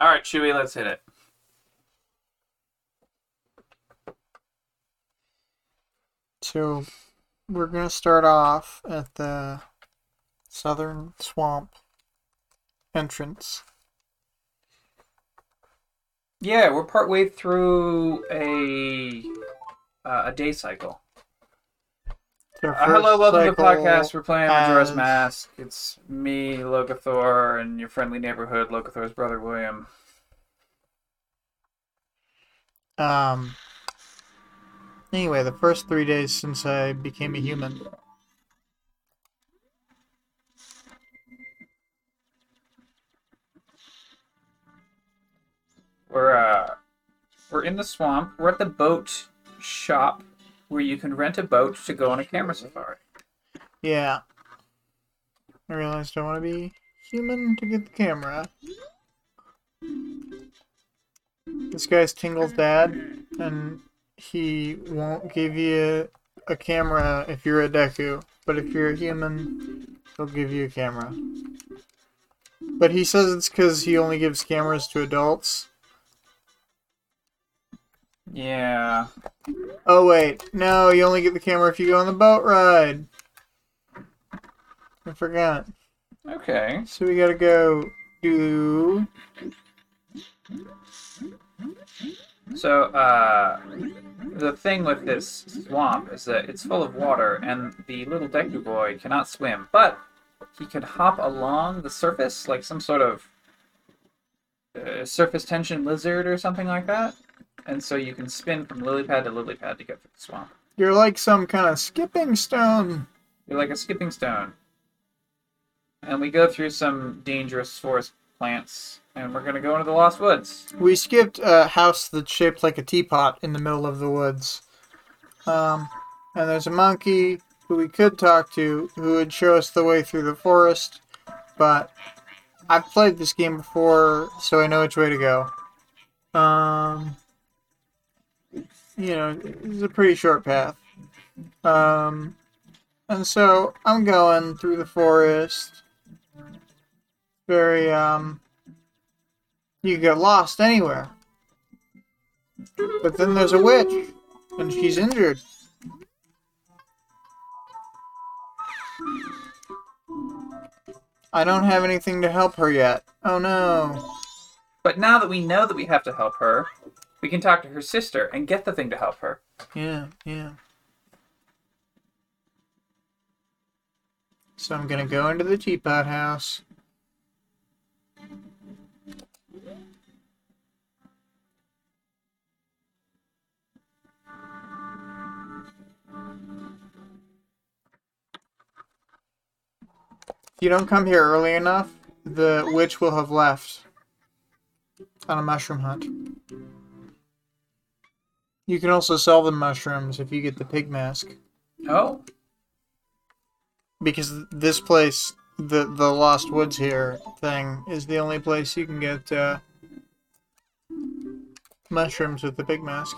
All right, Chewy, let's hit it. So we're gonna start off at the southern swamp entrance. Yeah, we're partway through a uh, a day cycle. Uh, hello, welcome to the podcast. We're playing Majora's Mask. It's me, Logothor, and your friendly neighborhood, Logothor's brother William. Um. Anyway, the first three days since I became a human. We're uh, we're in the swamp. We're at the boat shop where you can rent a boat to go on a camera safari. Yeah. I realized I want to be human to get the camera. This guy's Tingle's dad, and he won't give you a camera if you're a Deku, but if you're a human, he'll give you a camera. But he says it's because he only gives cameras to adults. Yeah. Oh wait, no, you only get the camera if you go on the boat ride. I forgot. Okay. So we gotta go do. So, uh, the thing with this swamp is that it's full of water, and the little Deku boy cannot swim, but he can hop along the surface like some sort of uh, surface tension lizard or something like that. And so you can spin from lily pad to lily pad to get through the swamp. You're like some kind of skipping stone. You're like a skipping stone. And we go through some dangerous forest plants, and we're gonna go into the Lost Woods. We skipped a house that's shaped like a teapot in the middle of the woods. Um, and there's a monkey who we could talk to who would show us the way through the forest, but I've played this game before, so I know which way to go. Um, you know, it's a pretty short path. Um, and so I'm going through the forest. Very, um, you get lost anywhere. But then there's a witch, and she's injured. I don't have anything to help her yet. Oh no. But now that we know that we have to help her, we can talk to her sister and get the thing to help her. Yeah, yeah. So I'm gonna go into the teapot house. If you don't come here early enough, the witch will have left on a mushroom hunt. You can also sell the mushrooms if you get the pig mask. Oh, Because this place, the the Lost Woods here thing, is the only place you can get uh, mushrooms with the pig mask.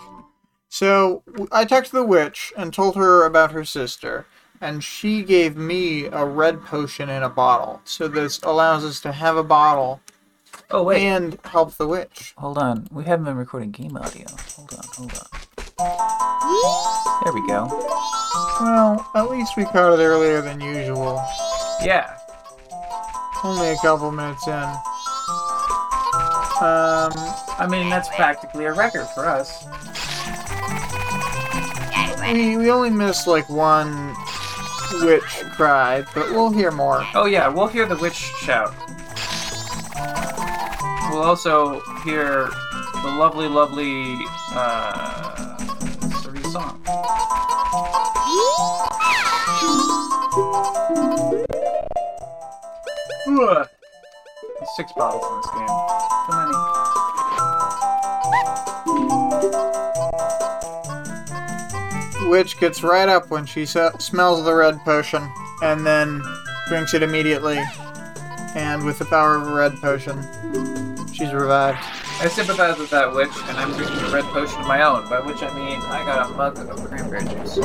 So I talked to the witch and told her about her sister, and she gave me a red potion in a bottle. So this allows us to have a bottle oh wait. and help the witch. Hold on. We haven't been recording game audio. Hold on, hold on. There we go. Well, at least we caught it earlier than usual. Yeah. Only a couple minutes in. Um, I mean, that's practically a record for us. we, we only missed like one witch cry, but we'll hear more. Oh yeah, we'll hear the witch shout. We'll also hear the lovely, lovely uh, song. Six bottles in this game. Too many. Witch gets right up when she smells the red potion and then drinks it immediately. And with the power of a red potion, she's revived. I sympathize with that witch, and I'm drinking a red potion of my own, by which I mean I got a mug of cranberry juice.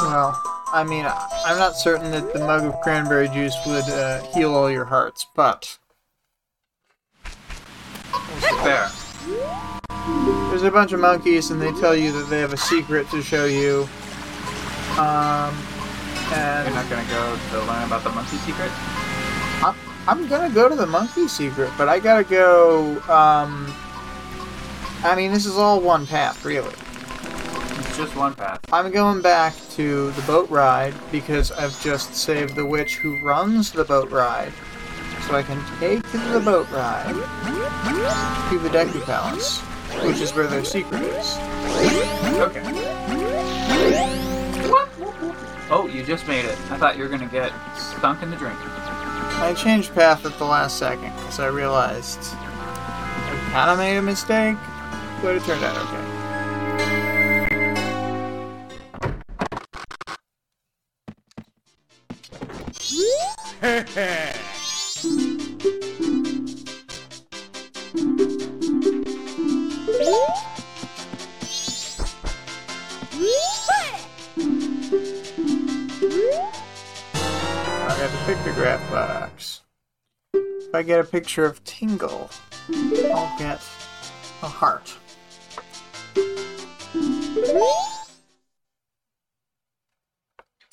Well, I mean, I'm not certain that the mug of cranberry juice would uh, heal all your hearts, but Fair. There's a bunch of monkeys, and they tell you that they have a secret to show you. Um, and. You're not gonna go to learn about the monkey secret? I'm, I'm gonna go to the monkey secret, but I gotta go. Um, I mean, this is all one path, really. It's just one path. I'm going back to the boat ride because I've just saved the witch who runs the boat ride. So I can take the boat ride to the Deku Palace, which is where their secret is. Okay. Oh, you just made it. I thought you were gonna get stunk in the drink. I changed path at the last second because I realized I kind of made a mistake, but it turned out okay. I pictograph box. If I get a picture of Tingle, I'll get a heart.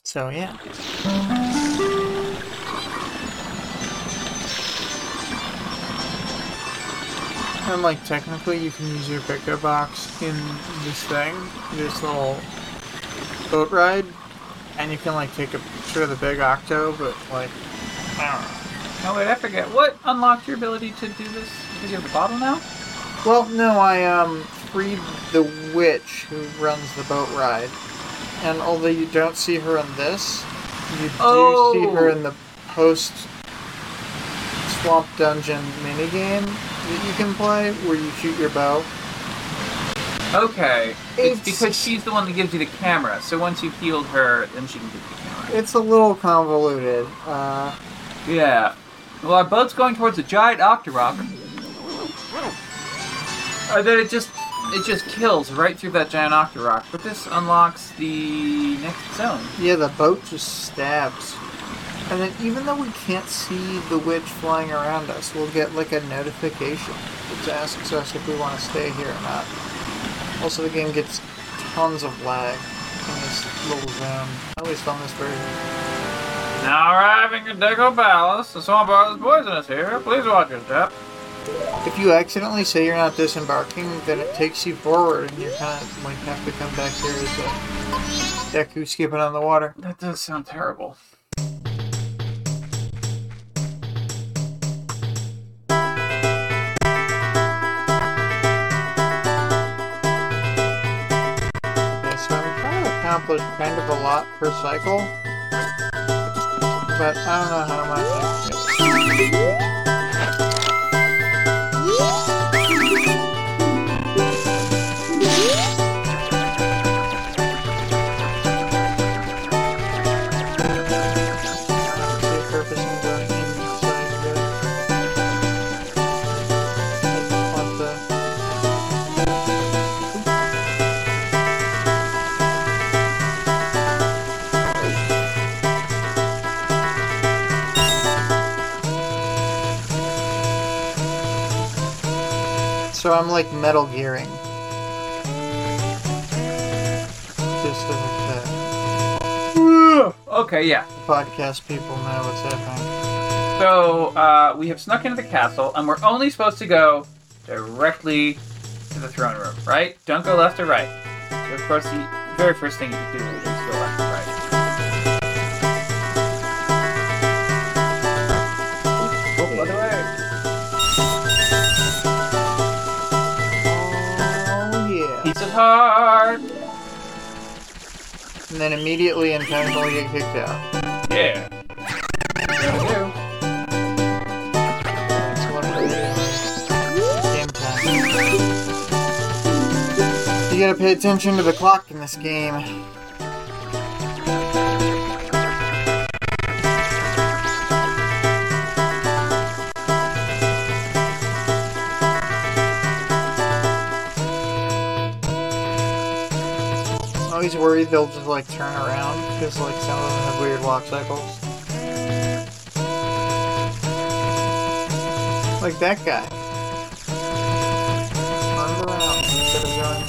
So yeah. And like technically you can use your pickup box in this thing, this little boat ride, and you can like take a picture of the big octo, but like I don't know. Oh wait, I forget. What unlocked your ability to do this? Because you have the bottle now? Well, no, I um freed the witch who runs the boat ride, and although you don't see her in this, you do Oh. see her in the post swamp dungeon minigame that you can play, where you shoot your bow. Okay. It's, It's- because she's the one that gives you the camera. So once you've healed her, then she can give you the camera. It's a little convoluted. Uh, Yeah. Well, our boat's going towards a giant Octorok. And then it just it just kills right through that giant Octorok. But this unlocks the next zone. yeah, the boat just stabs. And then even though we can't see the witch flying around us, we'll get like a notification that asks us if we want to stay here or not. Also, the game gets tons of lag in this little zone. At least on this version. Now arriving at Deku Palace, the swamp bar is poisonous here. Please watch your step. If you accidentally say you're not disembarking, then it takes you forward and you kind of like have to come back here as a Deku skipping on the water. That does sound terrible. Trying kind of a lot per cycle, but I don't know how much. So I'm like metal gearing. Just so that Okay, yeah. podcast people know what's happening. So uh, we have snuck into the castle, and we're only supposed to go directly to the throne room, right? Don't go left or right. So of course, the very first thing you do is yeah. Piece of heart. And then immediately intentionally get kicked out. Yeah. Gotta do. That's what it is. Game time. You gotta pay attention to the clock in this game. always worry they'll just like turn around because like some of them have weird walk cycles. Like that guy. Around instead of going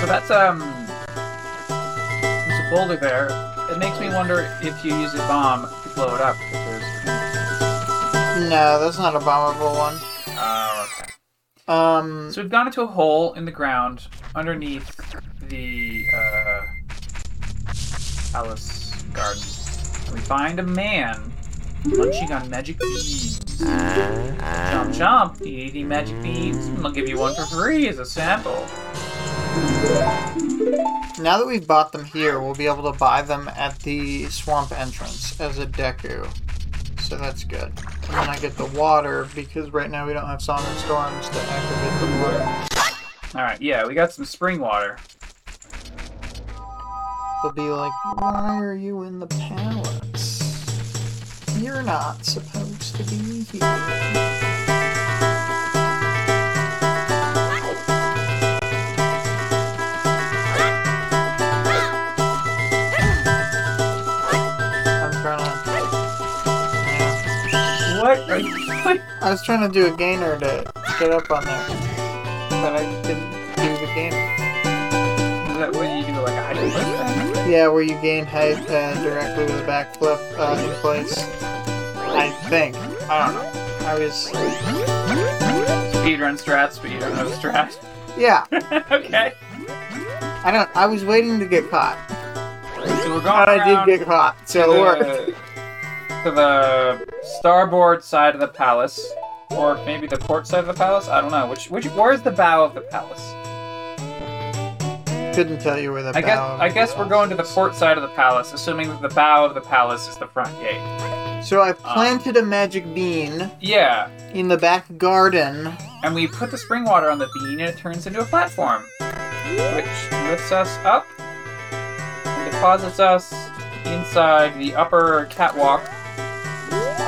So that's um there's a boulder there it makes me wonder if you use a bomb to blow it up. No, that's not a bombable one. Oh, okay. Um, So we've gone into a hole in the ground underneath the uh, palace garden. And we find a man munching on magic beans. Chomp chomp, eating magic beans. I'll give you one for free as a sample. Now that we've bought them here, we'll be able to buy them at the swamp entrance as a Deku. So that's good. And then I get the water because right now we don't have sonic storms to activate the water. Alright, yeah, we got some spring water. They'll be like, why are you in the palace? You're not supposed to be here. I was trying to do a gainer to get up on there, but I didn't do the gainer. Is that what you do, like a high flip? Yeah, where you gain height uh, directly with a backflip uh, in place. I think. I don't know. I was. Speedrun strats, but you don't know strat. Yeah, okay. I don't. I was waiting to get caught, So but I did get caught, so it worked. The, to the starboard side of the palace, or maybe the port side of the palace. I don't know. Which which where's the bow of the palace? Couldn't tell you where the. I guess I guess we're going to the port side of the palace, assuming that the bow of the palace is the front gate. So I um, planted a magic bean Yeah, in the back garden. and we put the spring water on the bean, and it turns into a platform, which lifts us up and deposits us inside the upper catwalk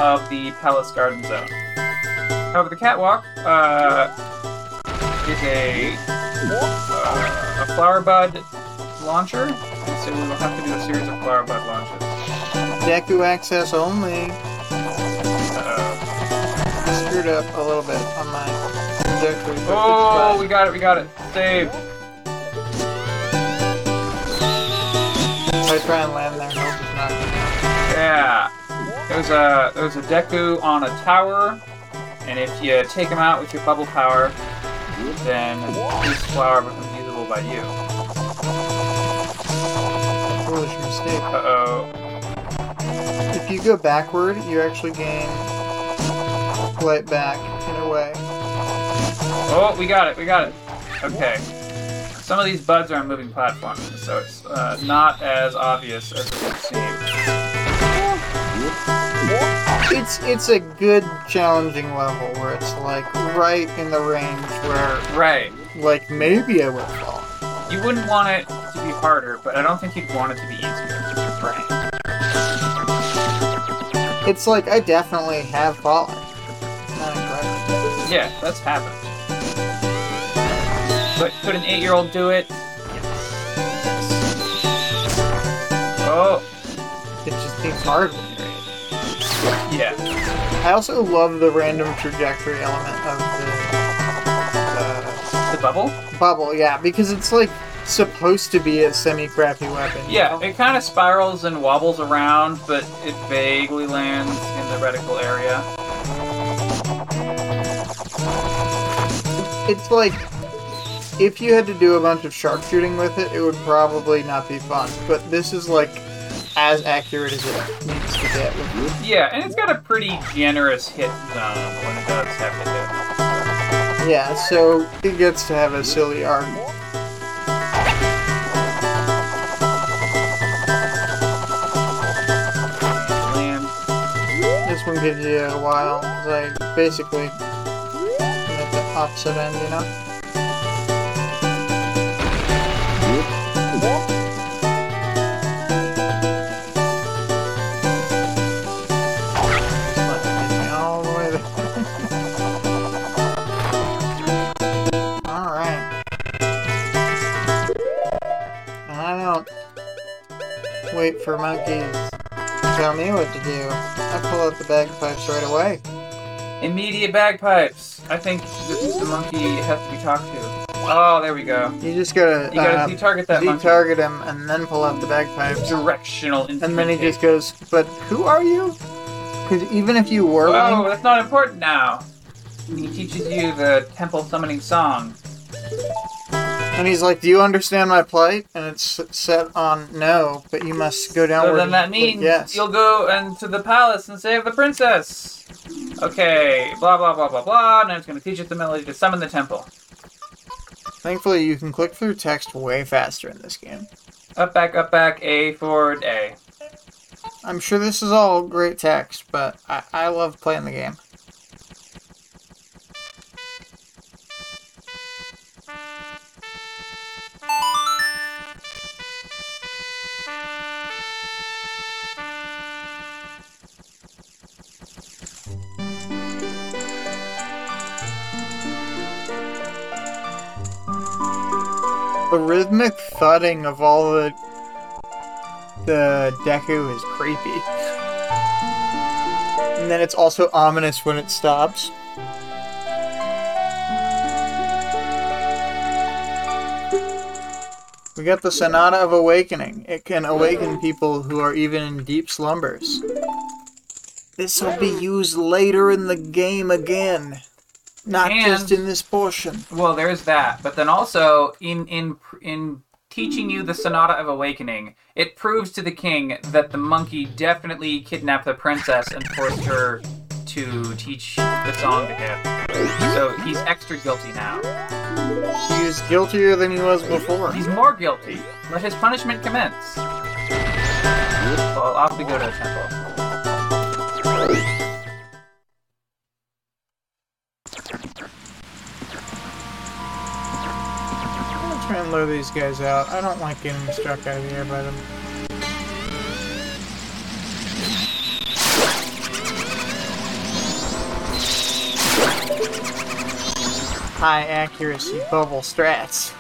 of the palace garden zone. However, the catwalk uh, is a uh, a flower bud launcher, so we will have to do a series of flower bud launches. Deku access only. Uh, Screwed up a little bit on my Deku. oh, we got it! We got it! Save. I try and land there, hope it's not. Yeah. There's a there's a Deku on a tower, and if you take him out with your bubble power, then this flower becomes usable by you. Foolish mistake. Uh oh. If you go backward, you actually gain light back in a way. Oh, we got it. We got it. Okay. Some of these buds are on moving platforms, so it's uh, not as obvious as it would seem. It's it's a good challenging level where it's like right in the range where Right. like maybe I would fall. You wouldn't want it to be harder, but I don't think you'd want it to be easier. Right. It's like I definitely have fallen. Not incredible. Yeah, that's happened. But could an eight-year-old do it? Oh, It just seems hard when you're eight. yeah. I also love the random trajectory element of the The bubble? uh, bubble, yeah, because it's like supposed to be a semi-crappy weapon. you Yeah, know? it kind of spirals and wobbles around, but it vaguely lands in the reticle area. It's like if you had to do a bunch of sharpshooting with it, it would probably not be fun. But this is like as accurate as it needs to get. Yeah, and it's got a pretty generous hit zone when it does have to hit. Yeah, so it gets to have a silly. Land. This one gives you a while. Like basically at the opposite end, you know. Monkeys tell me what to do. I pull out the bagpipes right away. Immediate bagpipes. I think this is the monkey has to be talked to. Oh, there we go. You just gotta, You gotta uh, de-target that monkey. de-target him and then pull out the bagpipes. Directional And then he just goes, but who are you? Because even if you were Oh, Link, that's not important now. He teaches you the temple summoning song. And he's like, do you understand my plight? And it's set on no, but you must go downward. So then that means yes. you'll go into the palace and save the princess. Okay, blah blah blah blah blah. And it's going to teach us the melody to summon the temple. Thankfully, you can click through text way faster in this game. Up back up back A forward A. I'm sure this is all great text, but I, I love playing the game. The rhythmic thudding of all the the Deku is creepy. And then it's also ominous when it stops. We got the Sonata of Awakening. It can awaken people who are even in deep slumbers. This will be used later in the game again. Not And- just in this portion. Well, there's that, but then also in in in teaching you the Sonata of Awakening, it proves to the king that the monkey definitely kidnapped the princess and forced her to teach the song to him. So he's extra guilty now. He is guiltier than he was before. He's more guilty. Let his punishment commence. Well, off we go to the temple. Try and lure these guys out. I don't like getting struck out of the air by them. High accuracy bubble strats.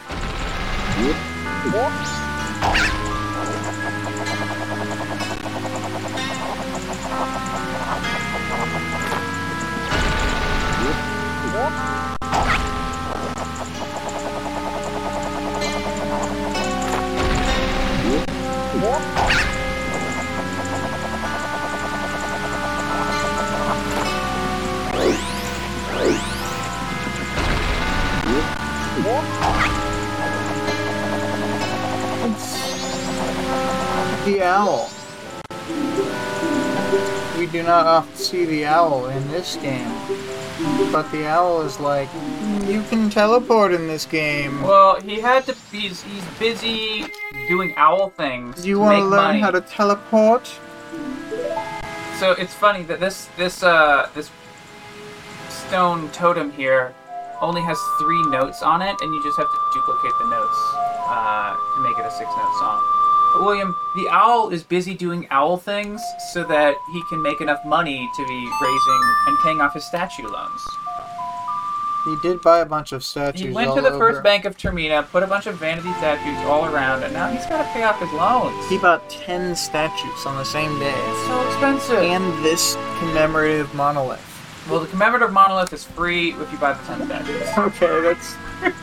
Not often see the owl in this game. But the owl is like, you can teleport in this game. Well, he had to. He's he's busy doing owl things. Do you want to learn money. how to teleport? So it's funny that this this uh this stone totem here only has three notes on it, and you just have to duplicate the notes uh, to make it a six-note song. William, the owl is busy doing owl things so that he can make enough money to be raising and paying off his statue loans. He did buy a bunch of statues. He went to the over. first bank of Termina, put a bunch of vanity statues all around, and now he's got to pay off his loans. He bought 10 statues on the same day. It's so expensive. And this commemorative monolith. well, the commemorative monolith is free if you buy the ten statues. Okay, that's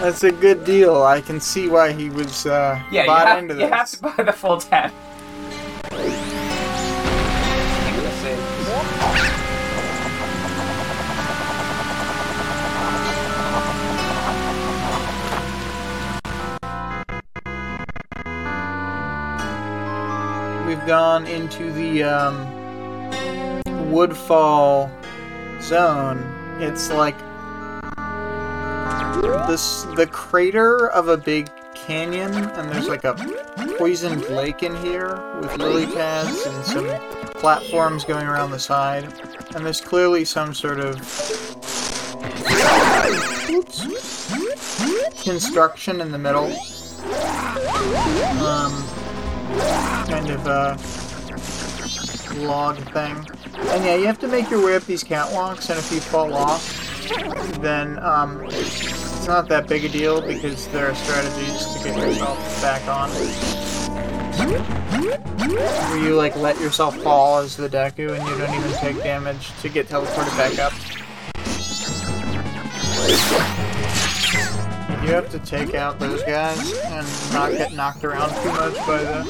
that's a good deal. I can see why he was uh, Yeah, you bought have, into you this. have to buy the full 10. We've gone into the um, Woodfall zone. It's like this the crater of a big canyon, and there's like a poisoned lake in here with lily pads and some platforms going around the side. And there's clearly some sort of oops, construction in the middle. Um, kind of a log thing. And yeah, you have to make your way up these catwalks, and if you fall off, then um, it's not that big a deal because there are strategies to get yourself back on. Where you like let yourself fall as the Deku and you don't even take damage to get teleported back up. You have to take out those guys and not get knocked around too much by the.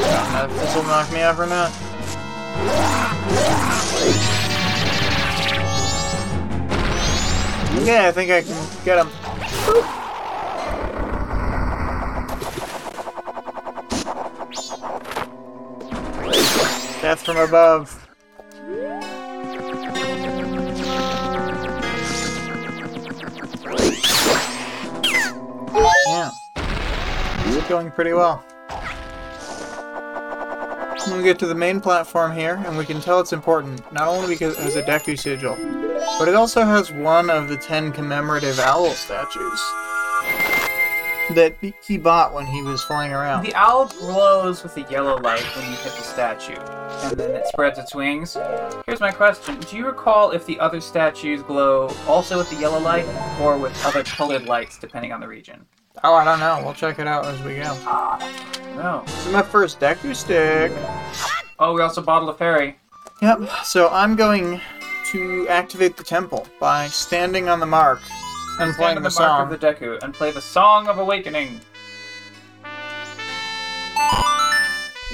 I don't know if this will knock me off or not. Yeah, I think I can get him. Death from above. Yeah. It's going pretty well. We get to the main platform here, and we can tell it's important, not only because it has a Deku sigil, but it also has one of the ten commemorative owl statues that he bought when he was flying around. The owl glows with a yellow light when you hit the statue, and then it spreads its wings. Here's my question Do you recall if the other statues glow also with the yellow light, or with other colored lights depending on the region? Oh, I don't know. We'll check it out as we go. Ah, no. This is my first Deku stick. Oh, we also bottled a fairy. Yep, so I'm going to activate the temple by standing on the mark and Stand playing on the, the song. mark of the Deku and play the Song of Awakening.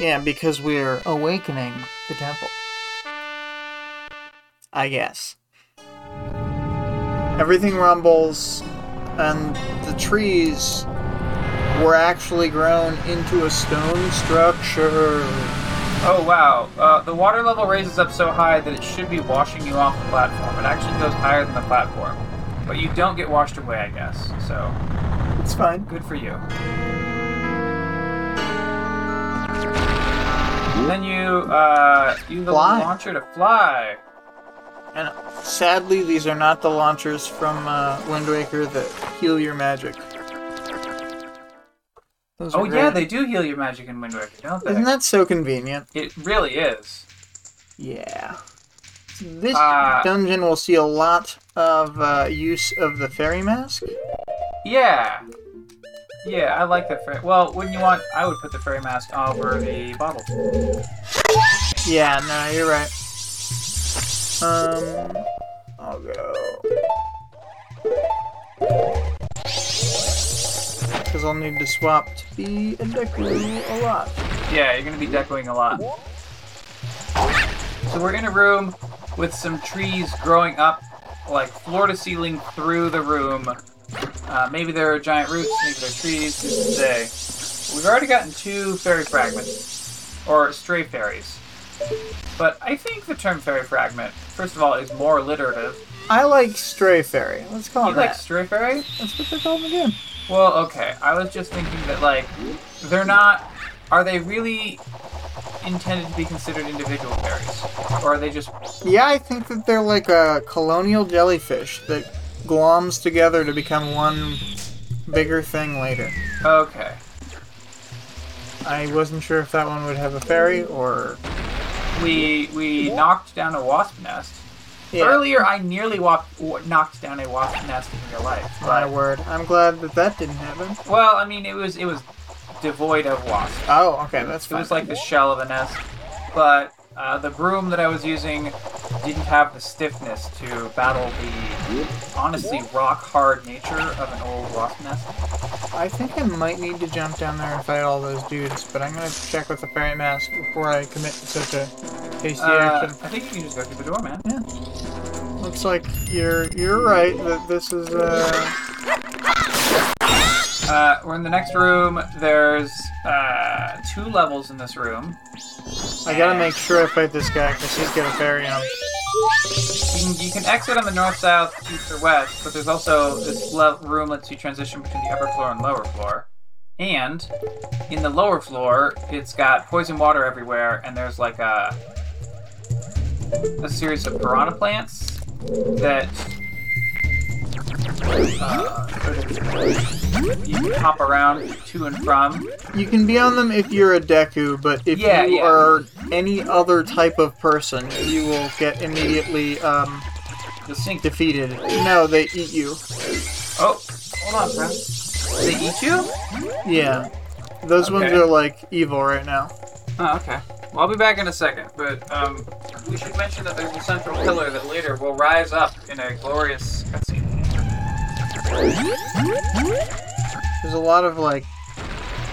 Yeah, because we're awakening the temple. I guess. Everything rumbles, and the trees were actually grown into a stone structure. Oh wow, uh, the water level raises up so high that it should be washing you off the platform. It actually goes higher than the platform. But you don't get washed away, I guess. So, It's fine. good for you. And Then you uh, use the Fly. launcher to fly. And sadly, these are not the launchers from uh, Wind Waker that heal your magic. Those Oh yeah, they do heal your magic in Wind Waker, don't they? Isn't that so convenient? It really is. Yeah. This Uh, dungeon will see a lot of uh, use of the fairy mask. Yeah. Yeah, I like the fairy. Well, wouldn't you want? I would put the fairy mask over the bottle. Yeah, no, you're right. Um, I'll go. Because I'll need to swap to be a Deku a lot. Yeah, you're gonna be decoing a lot. So we're in a room with some trees growing up, like floor to ceiling through the room. Uh, maybe there are giant roots, maybe they're trees. Who's to say? We've already gotten two fairy fragments, or stray fairies. But I think the term fairy fragment, first of all, is more alliterative. I like Stray Fairy. Let's call You it like that. stray fairy? That's what they're called again. Well, okay. I was just thinking that, like, they're not. Are they really intended to be considered individual fairies? Or are they just. Yeah, I think that they're like a colonial jellyfish that gloms together to become one bigger thing later. Okay. I wasn't sure if that one would have a fairy or. We we knocked down a wasp nest. Yeah, Earlier, I nearly walked, knocked down a wasp nest in real life. my word. I'm glad that that didn't happen. well, I mean, it was it was devoid of wasps. Oh, okay, that's fine. It fine. was like the shell of a nest. But uh, the broom that I was using didn't have the stiffness to battle the honestly rock hard nature of an old wasp nest. I think I might need to jump down there and fight all those dudes, but I'm gonna check with the fairy mask before I commit to such a hasty Uh, action. I think you can just go through the door, man. Looks like you're you're right that this is uh Uh, we're in the next room. There's uh, two levels in this room. I gotta make sure I fight this guy because he's got a fairy on. You can, you can exit on the north, south, east, or west, but there's also this room lets you transition between the upper floor and lower floor. And in the lower floor, it's got poison water everywhere, and there's like a a series of piranha plants that uh, you can hop around to and from. You can be on them if you're a Deku, but if Yeah, you yeah. are any other type of person, you will get immediately um, defeated. No, they eat you. Oh, hold on, friend. They eat you? Yeah. Those ones are like evil right now. Oh, okay. Well, I'll be back in a second, but um, we should mention that there's a central pillar that later will rise up in a glorious cutscene. There's a lot of like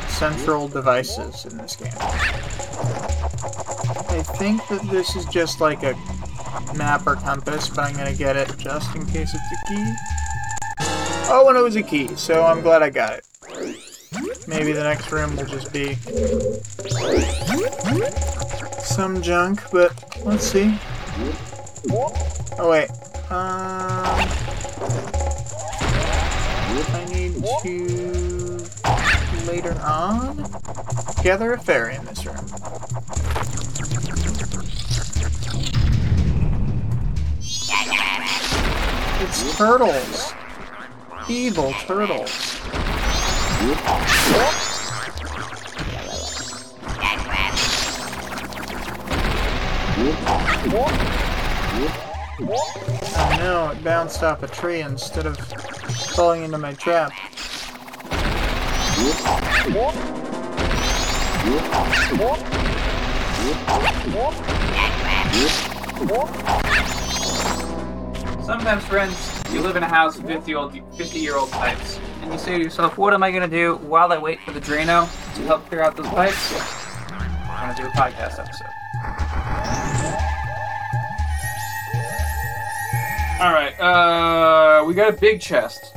central devices in this game. I think that this is just like a map or compass, but I'm gonna get it just in case it's a key. Oh, and it was a key, so I'm glad I got it. Maybe the next room will just be some junk, but let's see. Oh wait. Um, I need to later on gather a fairy in this room. It's turtles. Evil turtles. Oh no, it bounced off a tree instead of falling into my trap. Sometimes, friends, you live in a house with 50 old, 50 year old pipes, and you say to yourself, "What am I gonna do while I wait for the Drano to help clear out those pipes?" I'm gonna do a podcast episode. All right, uh, we got a big chest.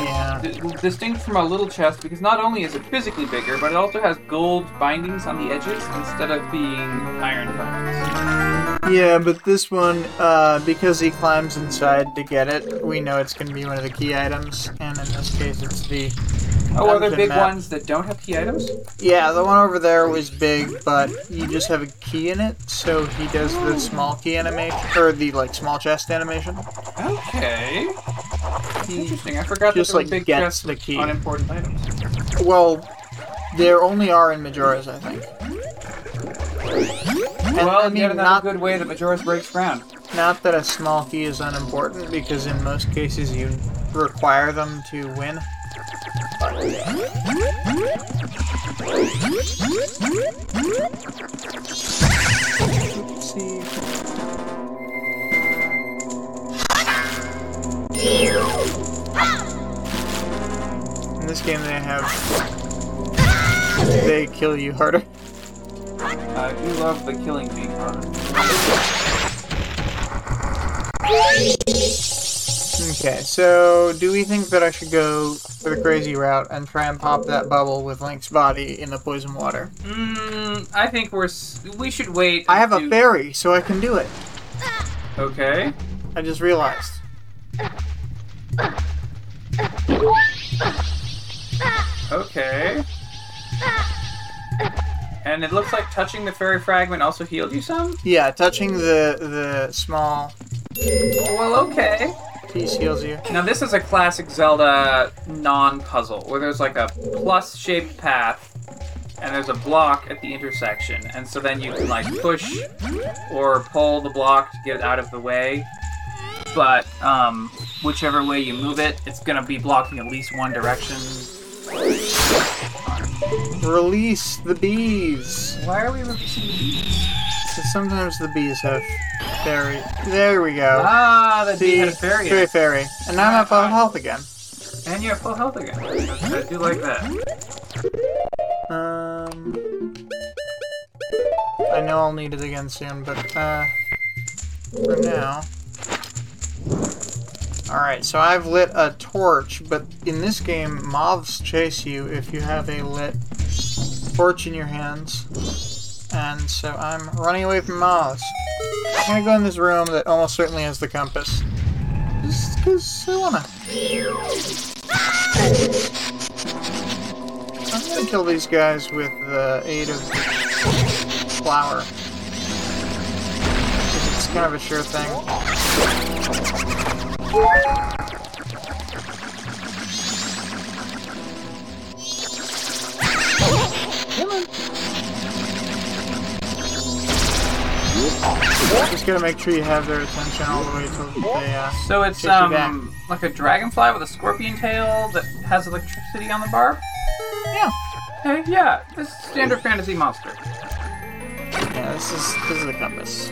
Yeah. Distinct from a little chest because not only is it physically bigger, but it also has gold bindings on the edges instead of being iron bindings. Yeah, but this one, uh, because he climbs inside to get it, we know it's going to be one of the key items, and in this case, it's the. Oh, are there big map. ones that don't have key items? Yeah, the one over there was big, but you just have a key in it, so he does the small key animation, or the like small chest animation. Okay. He, Interesting. I forgot Just, that there like, were big gets the key. on important items. well, there only are in Majora's, I think. And, well, I mean, yet another not good way that Majora's breaks ground. not that a small key is unimportant, because in most cases you require them to win. In this game, they have they kill you harder. I do love the killing being harder. Okay, so do we think that I should go for the crazy route and try and pop that bubble with Link's body in the poison water? Mm, I think we're s- we should wait. I have a to- fairy, so I can do it. Okay. I just realized. Okay. And it looks like touching the fairy fragment also healed you some. Yeah, touching the the small Well, okay. piece heals you. Now this is a classic Zelda non-puzzle where there's like a plus-shaped path and there's a block at the intersection, and so then you can like push or pull the block to get it out of the way. But um, whichever way you move it, it's gonna be blocking at least one direction. Release the bees. Why are we releasing the bees? Because sometimes the bees have fairy. There we go. Ah, the bee See, had a fairy. fairy, fairy, and now I'm at full health again. And you're at full health again. I do like that. Um, I know I'll need it again soon, but uh, for now. Alright, so I've lit a torch, but in this game, moths chase you if you have a lit torch in your hands. And so I'm running away from moths. I'm gonna go in this room that almost certainly has the compass. Just because I wanna. I'm gonna kill these guys with the aid of flour. 'Cause It's kind of a sure thing. Come on. Just gotta make sure you have their attention all the way till they, uh, So it's Chase you back. um like a dragonfly with a scorpion tail that has electricity on the barb. yeah. Okay, yeah, this is standard fantasy monster. Yeah, this is, this is the compass.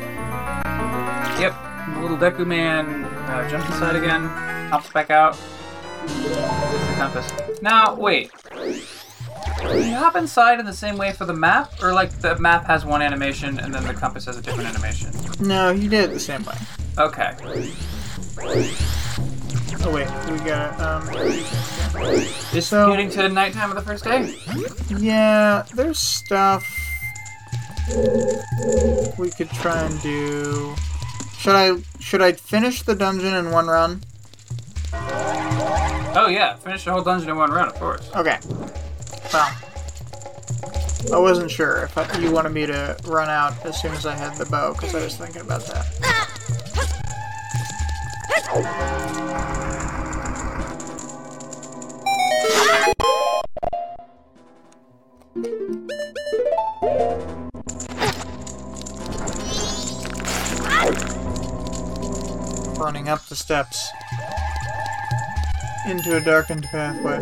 Yep, the little Deku man uh, jumps inside again, hops back out. There's the compass. Now, wait. Do you hop inside in the same way for the map? Or like the map has one animation and then the compass has a different animation? No, you did it the same way. Okay. Oh wait, we got um. Just So- getting to nighttime of the first day? Yeah, there's stuff we could try and do. Should I should I finish the dungeon in one run? Oh yeah, finish the whole dungeon in one run, of course. Okay. Well, I wasn't sure if I, you wanted me to run out as soon as I had the bow, because I was thinking about that. Running up the steps into a darkened pathway.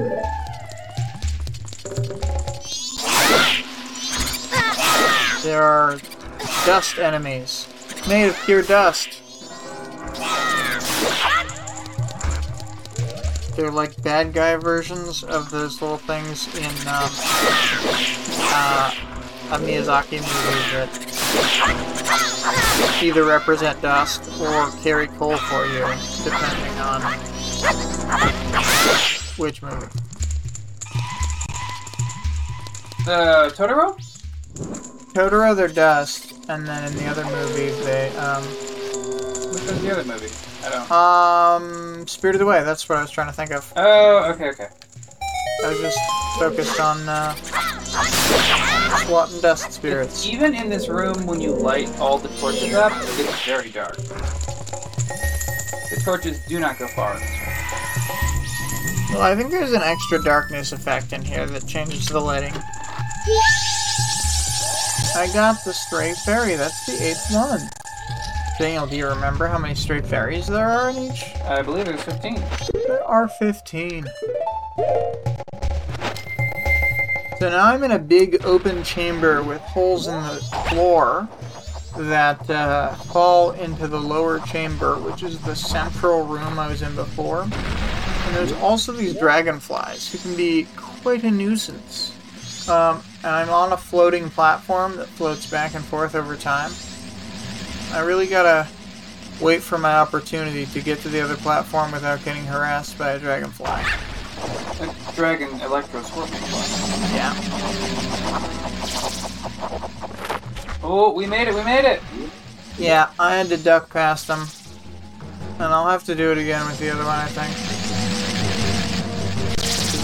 There are dust enemies made of pure dust. They're like bad guy versions of those little things in um, uh, a Miyazaki movie that either represent dust or carry coal for you, depending on which movie. Uh, Totoro? Totoro, they're dust, and then in the other movie, they um, Which one's the other movie? I don't. um, Spirited Away. That's what I was trying to think of. Oh, okay, okay. I was just focused on uh, SWAT and dust spirits. Even in this room, when you light all the torches up, it's very dark. The torches do not go far in this room. Well, I think there's an extra darkness effect in here that changes the lighting. I got the stray fairy. That's the eighth one. Daniel, do you remember how many stray fairies there are in each? I believe there's 15. There are 15. So now I'm in a big open chamber with holes in the floor that uh, fall into the lower chamber, which is the central room I was in before. And there's also these dragonflies who can be quite a nuisance. Um, and I'm on a floating platform that floats back and forth over time. I really gotta wait for my opportunity to get to the other platform without getting harassed by a dragonfly. Like Dragon Electro Scorpion. Yeah. Oh, we made it, we made it! Yeah, I had to duck past them. And I'll have to do it again with the other one, I think.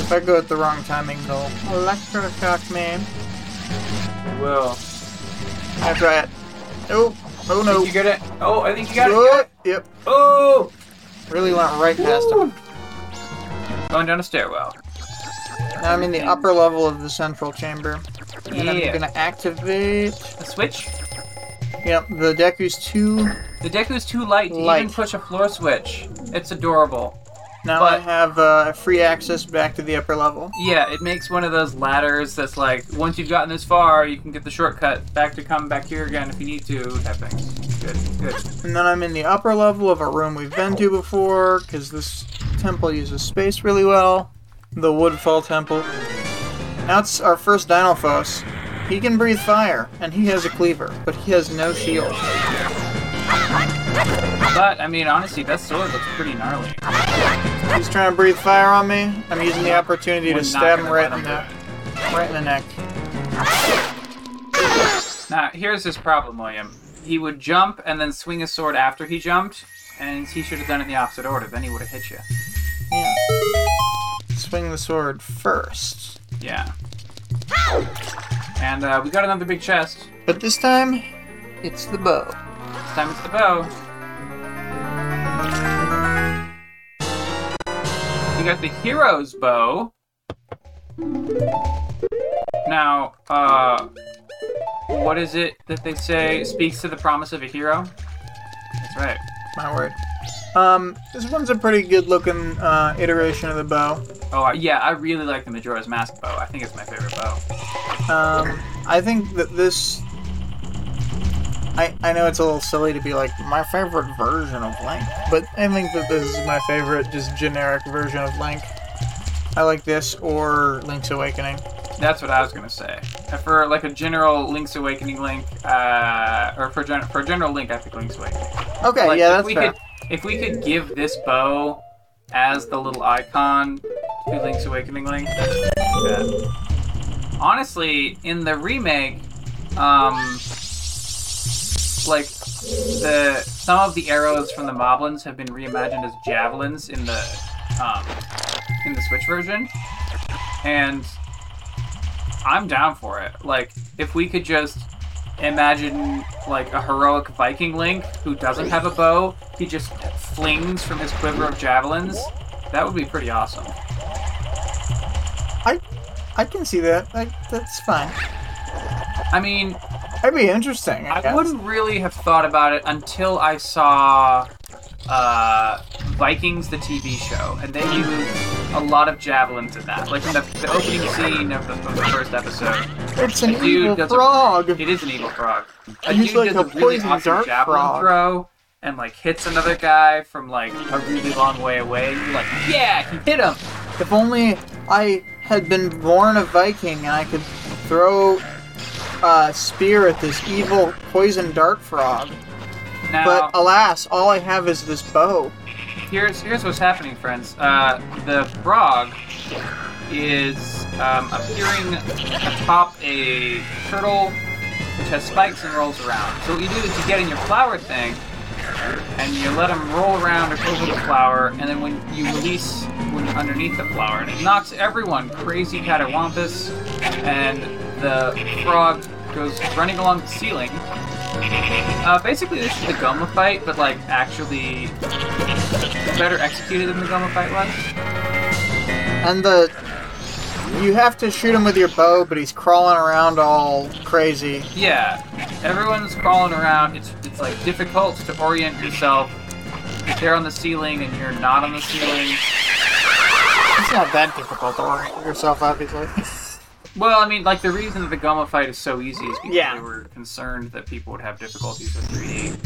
if I go at the wrong timing, they'll electroshock me. Will. I try it. Oh, oh no. You get it? Oh, I think you got it. you got it. yep. Oh! Really went right past him. Going down a stairwell. Now I'm in the upper level of the central chamber. And I'm gonna activate. A switch? Yep, the Deku's too. The deck is too light to Light. even push a floor switch. It's adorable. Now I have uh, free access back to the upper level. Yeah, it makes one of those ladders that's like, once you've gotten this far, you can get the shortcut back to come back here again if you need to, type things. Good, good. And then I'm in the upper level of a room we've been to before, because this temple uses space really well. The Woodfall Temple. Now it's our first Dinolfos. He can breathe fire, and he has a cleaver, but he has no shield. But, I mean, honestly, that sword looks pretty gnarly. He's trying to breathe fire on me. I'm using the opportunity We're to stab him right let in the him right in the neck. Now, here's his problem, William. He would jump and then swing his sword after he jumped, and he should have done it in the opposite order, then he would have hit you. Yeah. Swing the sword first. Yeah. And uh, we got another big chest. But this time, it's the bow. This time it's the bow. Got the hero's bow. Now, uh, what is it that they say speaks to the promise of a hero? That's right. My word. Um, this one's a pretty good looking uh, iteration of the bow. Oh, I- yeah, I really like the Majora's Mask bow. I think it's my favorite bow. Um, I think that this I, I know it's a little silly to be like my favorite version of Link, but I think that this is my favorite just generic version of Link. I like this or Link's Awakening. That's what I was gonna say. Uh, For like a general Link's Awakening link, uh, or for gen- for general link, I think Link's Awakening. Okay, Like, yeah, if that's we fair. could, if we could give this bow as the little icon to Link's Awakening link, yeah. honestly, in the remake, um, like the some of the arrows from the Moblins have been reimagined as javelins in the um, in the Switch version, and I'm down for it. Like, if we could just imagine like a heroic Viking Link who doesn't have a bow, he just flings from his quiver of javelins. That would be pretty awesome. I I can see that. Like, that's fine. I mean, That'd be interesting. I, I wouldn't really have thought about it until I saw uh, Vikings, the TV show, and they used a lot of javelins in that. Like in the, the opening scene of the, of the first episode, It's an evil does a- frog. it is an evil frog. A He's dude like does a a really poison awesome dart javelin frog. throw and like hits another guy from like a really long way away. You're like, yeah, he hit him. If only I had been born a Viking and I could throw a spear at this evil poison dart frog. Now, But alas, all I have is this bow. here's here's what's happening, friends. Uh, the frog is um, appearing atop a turtle which has spikes and rolls around. So what you do is you get in your flower thing and you let him roll around over the flower, and then when you release when underneath the flower, and it knocks everyone crazy catawampus, and the frog goes running along the ceiling. Uh, basically, this is the Gohma fight, but like actually better executed than the Gohma fight was. And the you have to shoot him with your bow, but he's crawling around all crazy. Yeah, everyone's crawling around. It's it's like difficult to orient yourself. If they're on the ceiling and you're not on the ceiling. It's not that difficult to orient yourself, obviously. Well, I mean, like the reason that the Gohma fight is so easy is because Yeah. they were concerned that people would have difficulties with 3D.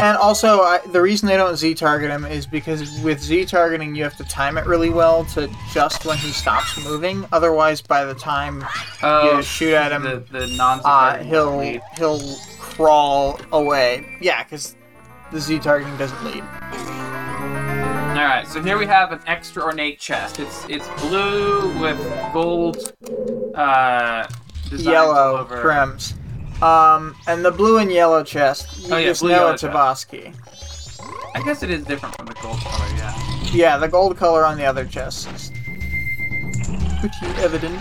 And also, I, the reason they don't Z target him is because with Z targeting, you have to time it really well to just when he stops moving. Otherwise, by the time Oh, you shoot at him, the the non uh, he'll he'll crawl away. Yeah, because the Z targeting doesn't lead. All right, so here we have an extra ornate chest. It's it's blue with gold uh, Yellow over. trims. Um, and the blue and yellow chest, you Oh, yeah, just blue, know it's a. Bosky. I guess it is different from the gold color, yeah. Yeah, the gold color on the other chest is pretty evident.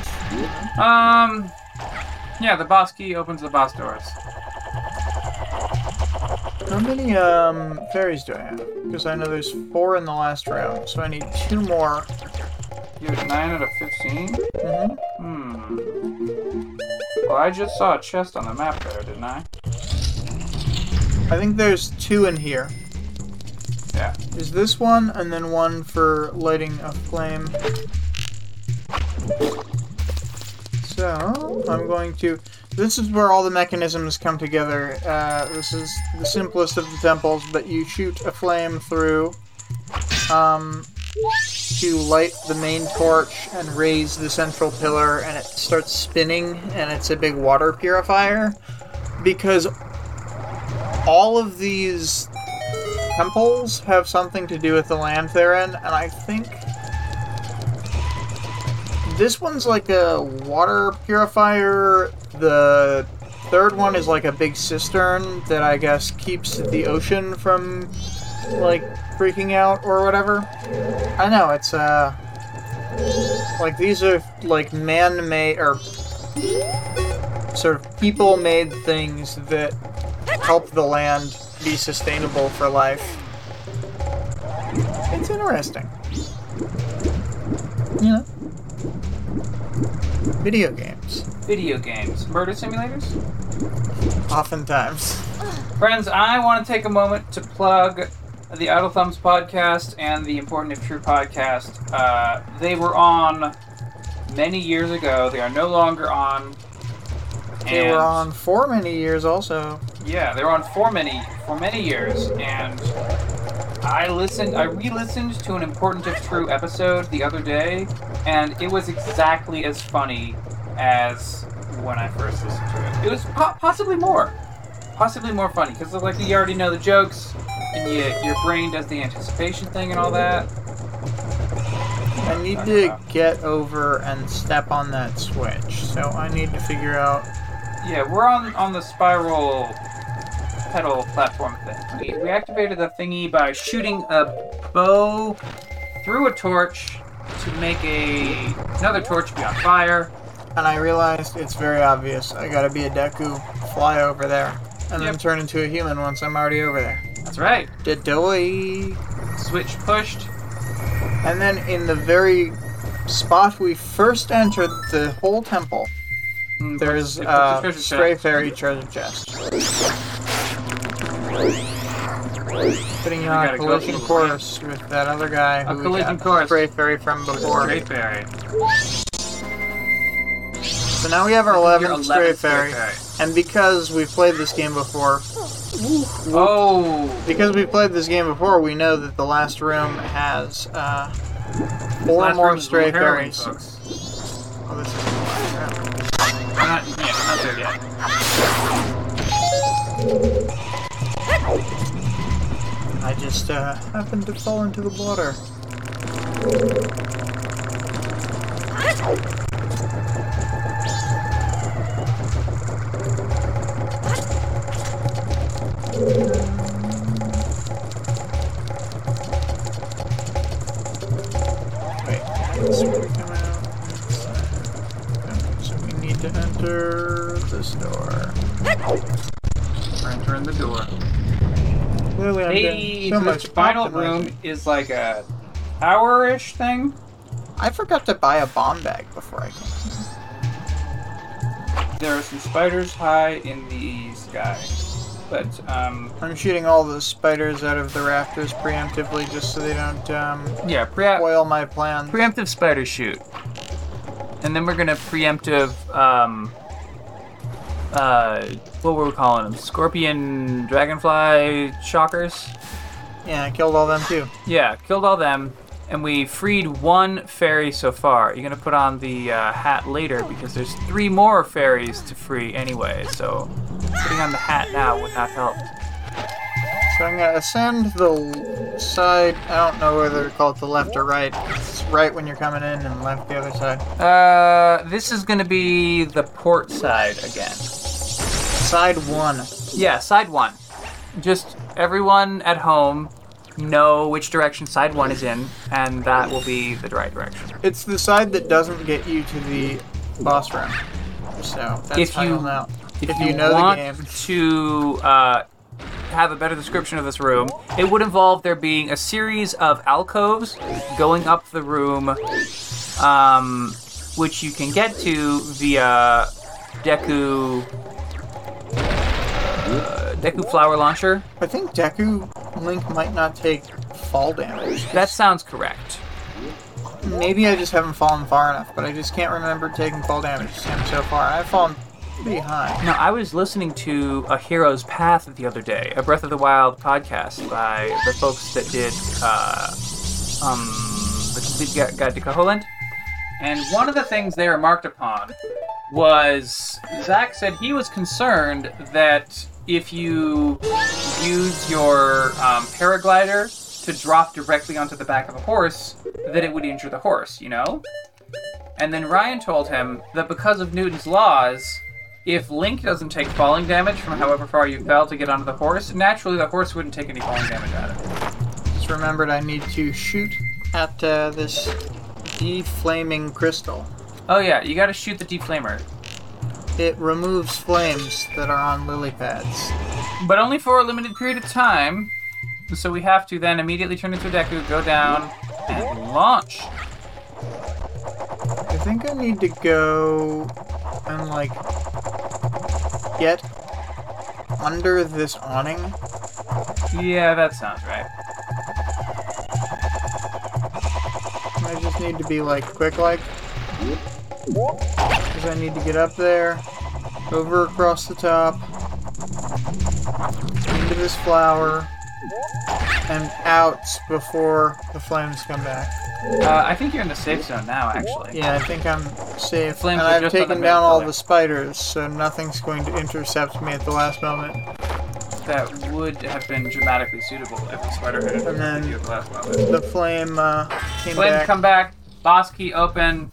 Um, yeah, the boss key opens the boss doors. How many um fairies do I have? Because I know there's four in the last round, so I need two more. You have nine out of fifteen. hmm Hmm. Well, I just saw a chest on the map there, didn't I? I think there's two in here. Yeah. Is this one, and then one for lighting a flame. So I'm going to. This is where all the mechanisms come together. Uh, this is the simplest of the temples, but you shoot a flame through um, to light the main torch and raise the central pillar, and it starts spinning, and it's a big water purifier. Because all of these temples have something to do with the land they're in, and I think this one's like a water purifier. The third one is like a big cistern that I guess keeps the ocean from like freaking out or whatever. I know it's uh like these are like man-made or sort of people-made things that help the land be sustainable for life. It's interesting. You know? Video games. Video games, murder simulators. Oftentimes. Friends, I want to take a moment to plug the Idle Thumbs podcast and the Important If True podcast. Uh, they were on many years ago. They are no longer on. They were on for many years also. Yeah, they were on for many for many years, and I listened. I re-listened to an important if true episode the other day, and it was exactly as funny as when I first listened to it. It was po- possibly more, possibly more funny because like you already know the jokes, and you, your brain does the anticipation thing and all that. I need to get over and step on that switch, so I need to figure out. Yeah, we're on on the spiral pedal platform thing. We, we activated the thingy by shooting a bow through a torch to make a another torch be on fire. And I realized it's very obvious. I gotta be a Deku, fly over there, and then turn into a human once I'm already over there. That's right. Didoy. Switch pushed. And then in the very spot we first entered the whole temple, Mm, there's a the treasure stray fairy treasure chest. Putting on a go collision course with that other guy A who collision course. stray fairy from before. Stray fairy. So now we have our Your 11th stray 11th fairy. And because we've played this game before, Oh, because we played this game before, we know that the last room has uh, four last more stray fairies. Oh, this is the last room. Not, yeah, not there yet. I just uh, happened to fall into the water. I'm Hey, getting so so much final room is like a tower-ish thing. I forgot to buy a bomb bag before I came. There are some spiders high in the sky, but um, I'm shooting all the spiders out of the rafters preemptively just so they don't um, yeah, pre- foil my plan. preemptive spider shoot, and then we're gonna preemptive um, uh, what were we calling them? Scorpion, dragonfly, shockers. Yeah, I killed all them too. Yeah, killed all them, and we freed one fairy so far. You're gonna put on the uh, hat later because there's three more fairies to free anyway. So putting on the hat now would not help. So I'm gonna ascend the side. I don't know whether to call it the left or right. It's right when you're coming in and left the other side. Uh, this is gonna be the port side again. Side one. Yeah, side one. Just everyone at home know which direction side one is in, and that will be the right direction. It's the side that doesn't get you to the boss room. So that's If how you- know. If, If you, you know the want game. to uh, have a better description of this room, it would involve there being a series of alcoves going up the room, um, which you can get to via Deku. Uh, Deku Flower Launcher. I think Deku Link might not take fall damage. That sounds correct. Maybe I just haven't fallen far enough, but I just can't remember taking fall damage so far. I've fallen pretty high. No, I was listening to A Hero's Path the other day, a Breath of the Wild podcast by the folks that did uh, um, the Complete Gu- Guide to Koholint. And one of the things they remarked upon was Zach said he was concerned that if you use your um, paraglider to drop directly onto the back of a horse, that it would injure the horse, you know? And then Ryan told him that because of Newton's laws, if Link doesn't take falling damage from however far you fell to get onto the horse, naturally the horse wouldn't take any falling damage out of it. Just remembered I need to shoot at uh, this deflaming crystal. Oh yeah, you gotta shoot the deflamer. It removes flames that are on lily pads. But only for a limited period of time. So we have to then immediately turn into a Deku, go down, and launch. I think I need to go and like get under this awning. Yeah, that sounds right. I just need to be like quick like. I need to get up there, over across the top, into this flower and out before the flames come back. Uh, I think you're in the safe zone now, actually. Yeah, I think I'm safe. Flames and I've just on the taken down all color. the spiders, so nothing's going to intercept me at the last moment. That would have been dramatically suitable if the spider had And then- you at the last moment. The flame uh, came Flame, back. come back. Boss key open.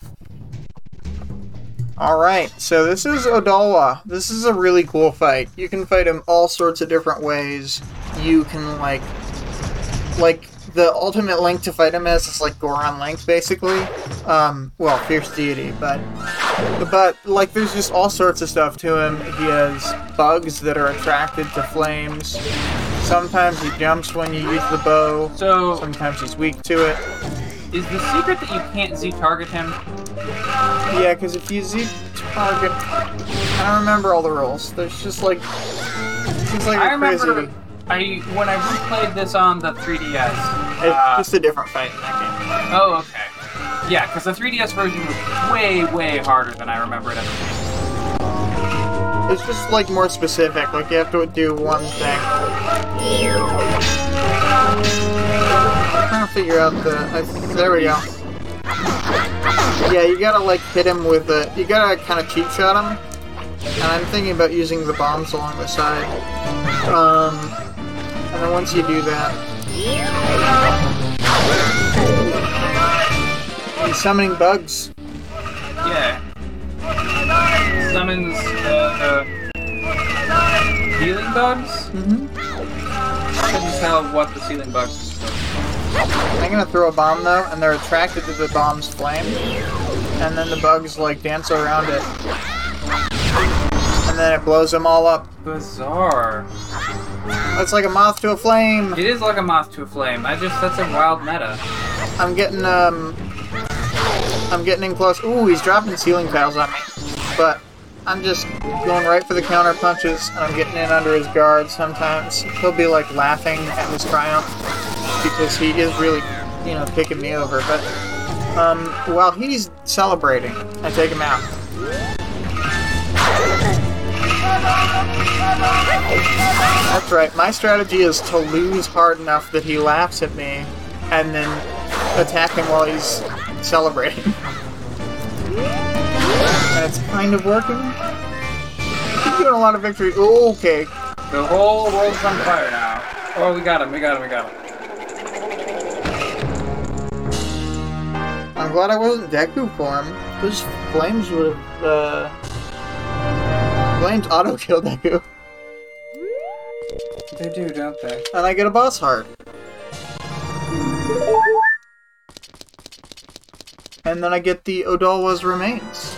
All right, so this is Odolwa. This is a really cool fight. You can fight him all sorts of different ways. You can like, like the ultimate link to fight him as is like Goron Link, basically. Um, well, fierce deity, but but like there's just all sorts of stuff to him. He has bugs that are attracted to flames. Sometimes he jumps when you use the bow. So, Sometimes he's weak to it. Is the secret that you can't Z target him? Yeah, because if you Z target, I don't remember all the rules. There's just like, it's like I a crazy. remember I when I replayed this on the 3DS. It's uh, just a different fight in that game. oh, okay. Yeah, because the 3DS version was way, way harder than I remember it ever being. It's just like more specific. Like you have to do one thing. I'm trying to figure out the. I, there we go. Yeah, you gotta like hit him with the. You gotta kind of cheat shot him. And I'm thinking about using the bombs along the side. Um, and then once you do that, he's summoning bugs. Yeah. Summons uh, the healing bugs. Mm-hmm. Couldn't tell what the ceiling bugs are supposed to I'm gonna throw a bomb though, and they're attracted to the bomb's flame, and then the bugs like dance around it, and then it blows them all up. Bizarre. It's like a moth to a flame. It is like a moth to a flame. I just that's a wild meta. I'm getting um, I'm getting in close. Ooh, he's dropping ceiling tiles on me, but I'm just going right for the counter punches, and I'm getting in under his guard. Sometimes he'll be like laughing at his triumph because he is really, you know, picking me over. But um, while he's celebrating, I take him out. That's right. My strategy is to lose hard enough that he laughs at me, and then attack him while he's celebrating. it's kind of working. He's doing a lot of victory. Okay. The whole world's on fire now. Oh, we got him. We got him. We got him. I'm glad I wasn't Deku for him. Those flames would have, uh... Flames auto-kill Deku. They do, don't they? And I get a boss heart. And then I get the Odolwa's remains.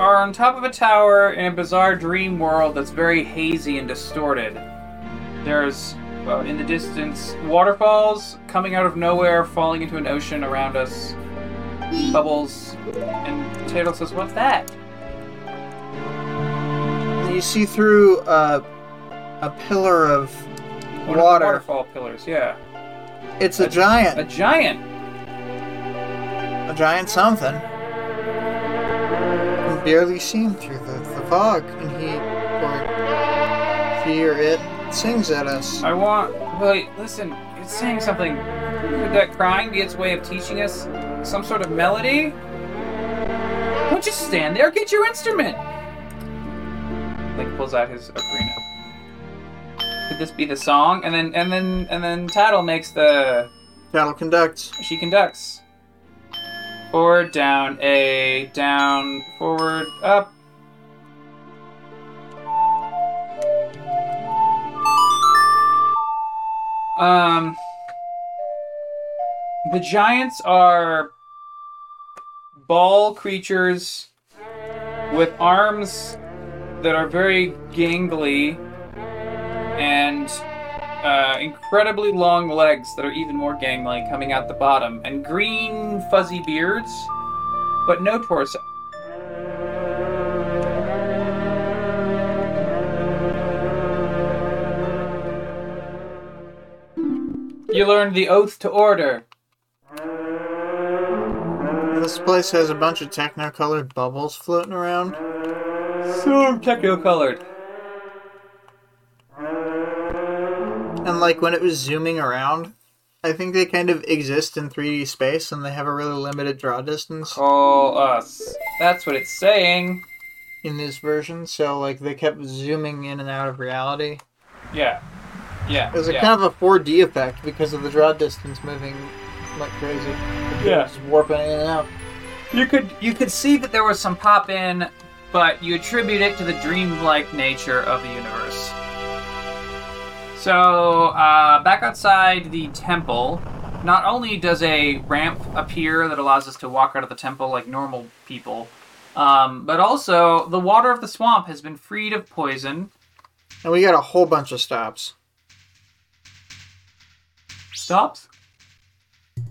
Are on top of a tower in a bizarre dream world that's very hazy and distorted. There's, uh, in the distance, waterfalls coming out of nowhere, falling into an ocean around us. Bubbles. And Tatl says, What's that? You see through uh, a pillar of One of water. waterfall pillars, yeah. It's a A giant. A giant! A giant something. Can barely see him through the, the fog, and he, or he or it, sings at us. I want. Wait, listen, it's saying something. Could that crying be its way of teaching us some sort of melody? Don't just stand there, get your instrument! Link pulls out his ocarina. Could this be the song? And then and then and then Tatl makes the Tatl conducts. she conducts. Forward, down, A, down, forward, up. Um, the giants are ball creatures with arms that are very gangly and uh, incredibly long legs that are even more gangly, coming out the bottom, and green fuzzy beards, but no torso. You learned the oath to order. This place has a bunch of techno-colored bubbles floating around. So technicolored. And like when it was zooming around, I think they kind of exist in 3D space and they have a really limited draw distance Call us. That's what it's saying. in this version. So like they kept zooming in and out of reality. Yeah. Yeah. It was a yeah. kind of a 4D effect because of the draw distance moving like crazy. Yeah. Just warping in and out. You could you could see that there was some pop in, but you attribute it to the dreamlike nature of the universe. So uh, back outside the temple, not only does a ramp appear that allows us to walk out of the temple like normal people, um, but also the water of the swamp has been freed of poison. And we got a whole bunch of stops. Stops.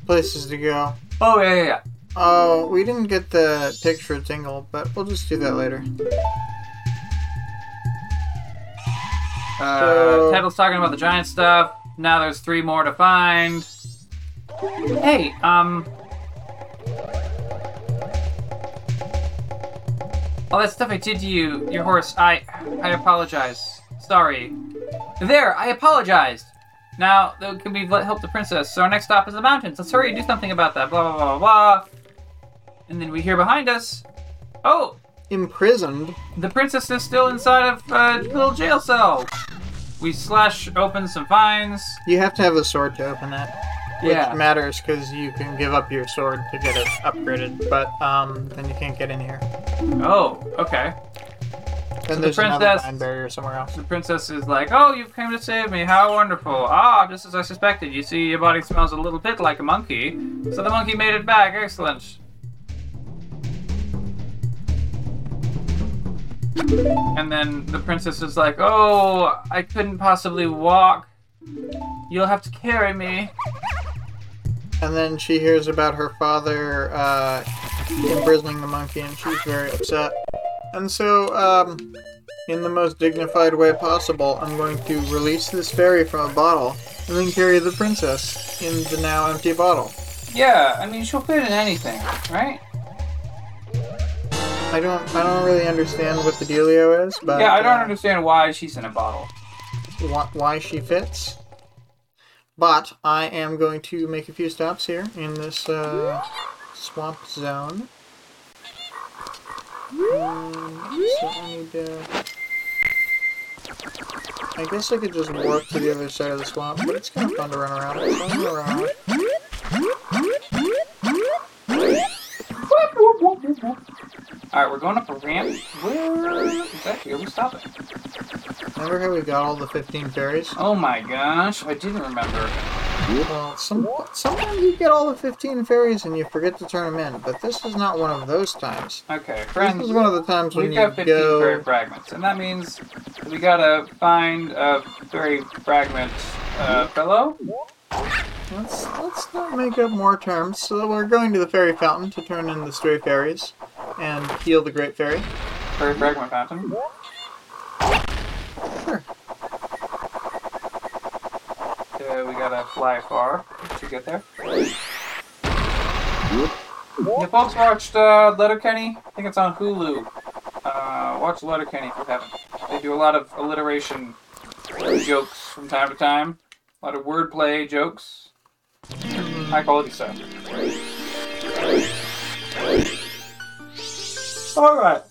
Places to go. Oh yeah yeah yeah. Oh, we didn't get the picture tingle, but we'll just do that later. Uh, So- Ted's talking about the giant stuff. Now there's three more to find. Hey, um. All that stuff I did to you, your horse, I. I apologize. Sorry. There, I apologized! Now, that can we let help the princess. So our next stop is the mountains. Let's hurry, and do something about that. Blah, blah, blah, blah, blah. And then we hear behind us. Oh, Imprisoned. the princess is still inside of a little jail cell. We slash open some vines. You have to have a sword to open it. Which Yeah. matters because you can give up your sword to get it upgraded, but um, then you can't get in here. Oh, okay. Then the there's another princess- vine barrier somewhere else. The princess is like, "Oh, you've come to save me. How wonderful! Ah, just as I suspected. You see, your body smells a little bit like a monkey. So the monkey made it back. Excellent." And then the princess is like, "Oh, I couldn't possibly walk. You'll have to carry me." And then she hears about her father uh, imprisoning the monkey, and she's very upset. And so, um, in the most dignified way possible, I'm going to release this fairy from a bottle, and then carry the princess in the now empty bottle. Yeah, I mean, she'll fit in anything, right? I don't, I don't really understand what the dealio is, but yeah, I don't uh, understand why she's in a bottle. wh- why she fits. But I am going to make a few stops here in this uh, swamp zone. Um, so I need to. I guess I could just warp to the other side of the swamp, but it's kind of fun to run around. So I'm gonna run around. Alright, we're going up a ramp. Where is that here? We stop it. Remember how we got all the 15 fairies? Oh my gosh, I didn't remember. Well, some, sometimes you get all the 15 fairies and you forget to turn them in, but this is not one of those times. Okay, This is one of the times when we've you got 15 fairy fragments, and that means we gotta find a fairy fragment uh, fellow. Let's let's not make up more terms. So we're going to the fairy fountain to turn in the stray fairies and heal the great fairy. Fairy fragment fountain. Sure. Uh, we gotta fly far to get there. You folks watched uh, Letterkenny? I think it's on Hulu. Uh, watch Letterkenny if you haven't. They do a lot of alliteration jokes from time to time. A lot of wordplay jokes. High quality stuff. Alright.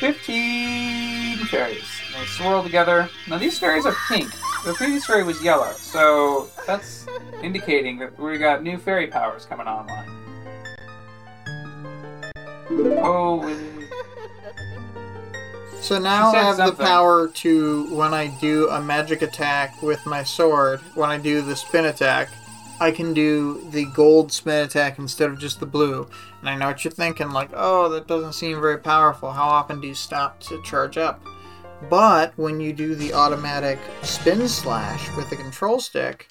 15 fairies. They swirl together. Now these fairies are pink. The previous fairy was yellow, so that's indicating that we got new fairy powers coming online. Oh, So now I have something. the power to, when I do a magic attack with my sword, when I do the spin attack, I can do the gold spin attack instead of just the blue. And I know what you're thinking, like, oh, that doesn't seem very powerful. How often do you stop to charge up? But when you do the automatic spin slash with the control stick,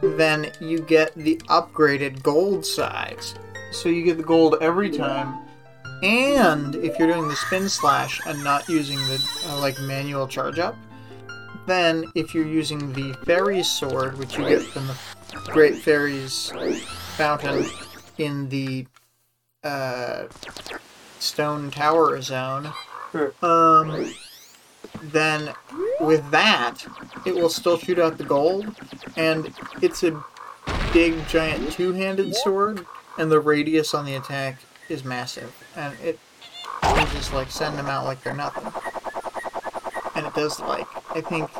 then you get the upgraded gold size. So you get the gold every time. And if you're doing the spin slash and not using the uh, like manual charge up, then, if you're using the fairy sword, which you get from the Great Fairy's fountain in the uh, Stone Tower zone, um, then with that, it will still shoot out the gold, and it's a big, giant two-handed sword, and the radius on the attack is massive, and it you just like send them out like they're nothing, and it does like I think.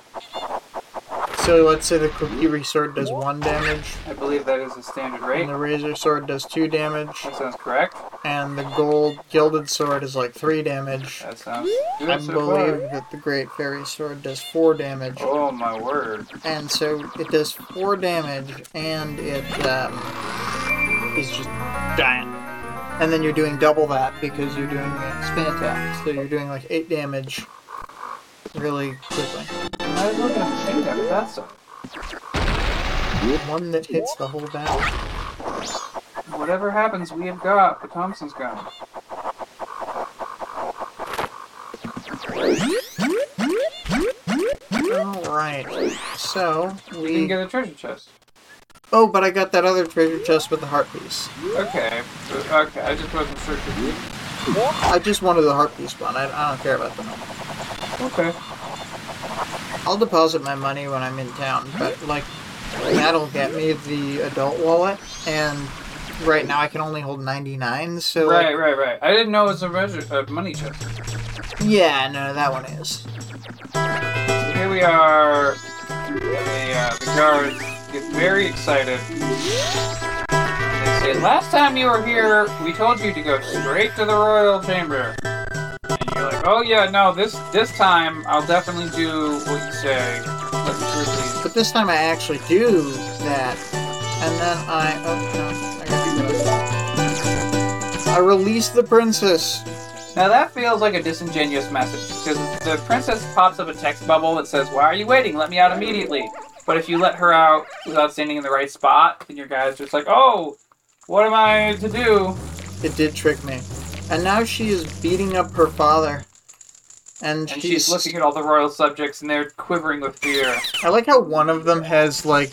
So let's say the Kokiri sword does one damage, I believe that is the standard rate. and the Razor sword does two damage, That sounds correct. and the gold gilded sword is like three damage. That sounds good I so believe far. that the Great Fairy Sword does four damage, Oh my word. and so it does four damage, and it um, is just giant. And then you're doing double that because you're doing a spin attack, so you're doing like eight damage really quickly. I was looking at the same time, but that's One that hits the whole battle. whatever happens, we have got the Thompson's gun. Alright, so We we. didn't get a treasure chest. Oh, but I got that other treasure chest with the heart piece. Okay, uh, okay. I just wasn't sure. I just wanted the heart piece one. I, I don't care about the. Okay. I'll deposit my money when I'm in town, but like that'll get me the adult wallet, and right now I can only hold 99. So like, Right, right, right. I didn't know it was a, a money check. yeah, no, that one is. So here we are. The, uh, the guards get very excited. They say, "Last time you were here, we told you to go straight to the royal chamber." You're like, "Oh yeah, no. This this time, I'll definitely do what you say." Let me through, please. But this time I actually do that, and then I oh no, I gotta do this. I release the princess. Now that feels like a disingenuous message because the princess pops up a text bubble that says, "Why are you waiting? Let me out immediately." But if you let her out without standing in the right spot, then your guy's just like, "Oh, what am I to do?" It did trick me, and now she is beating up her father. And, And she's looking at all the royal subjects, and they're quivering with fear. I like how one of them has like,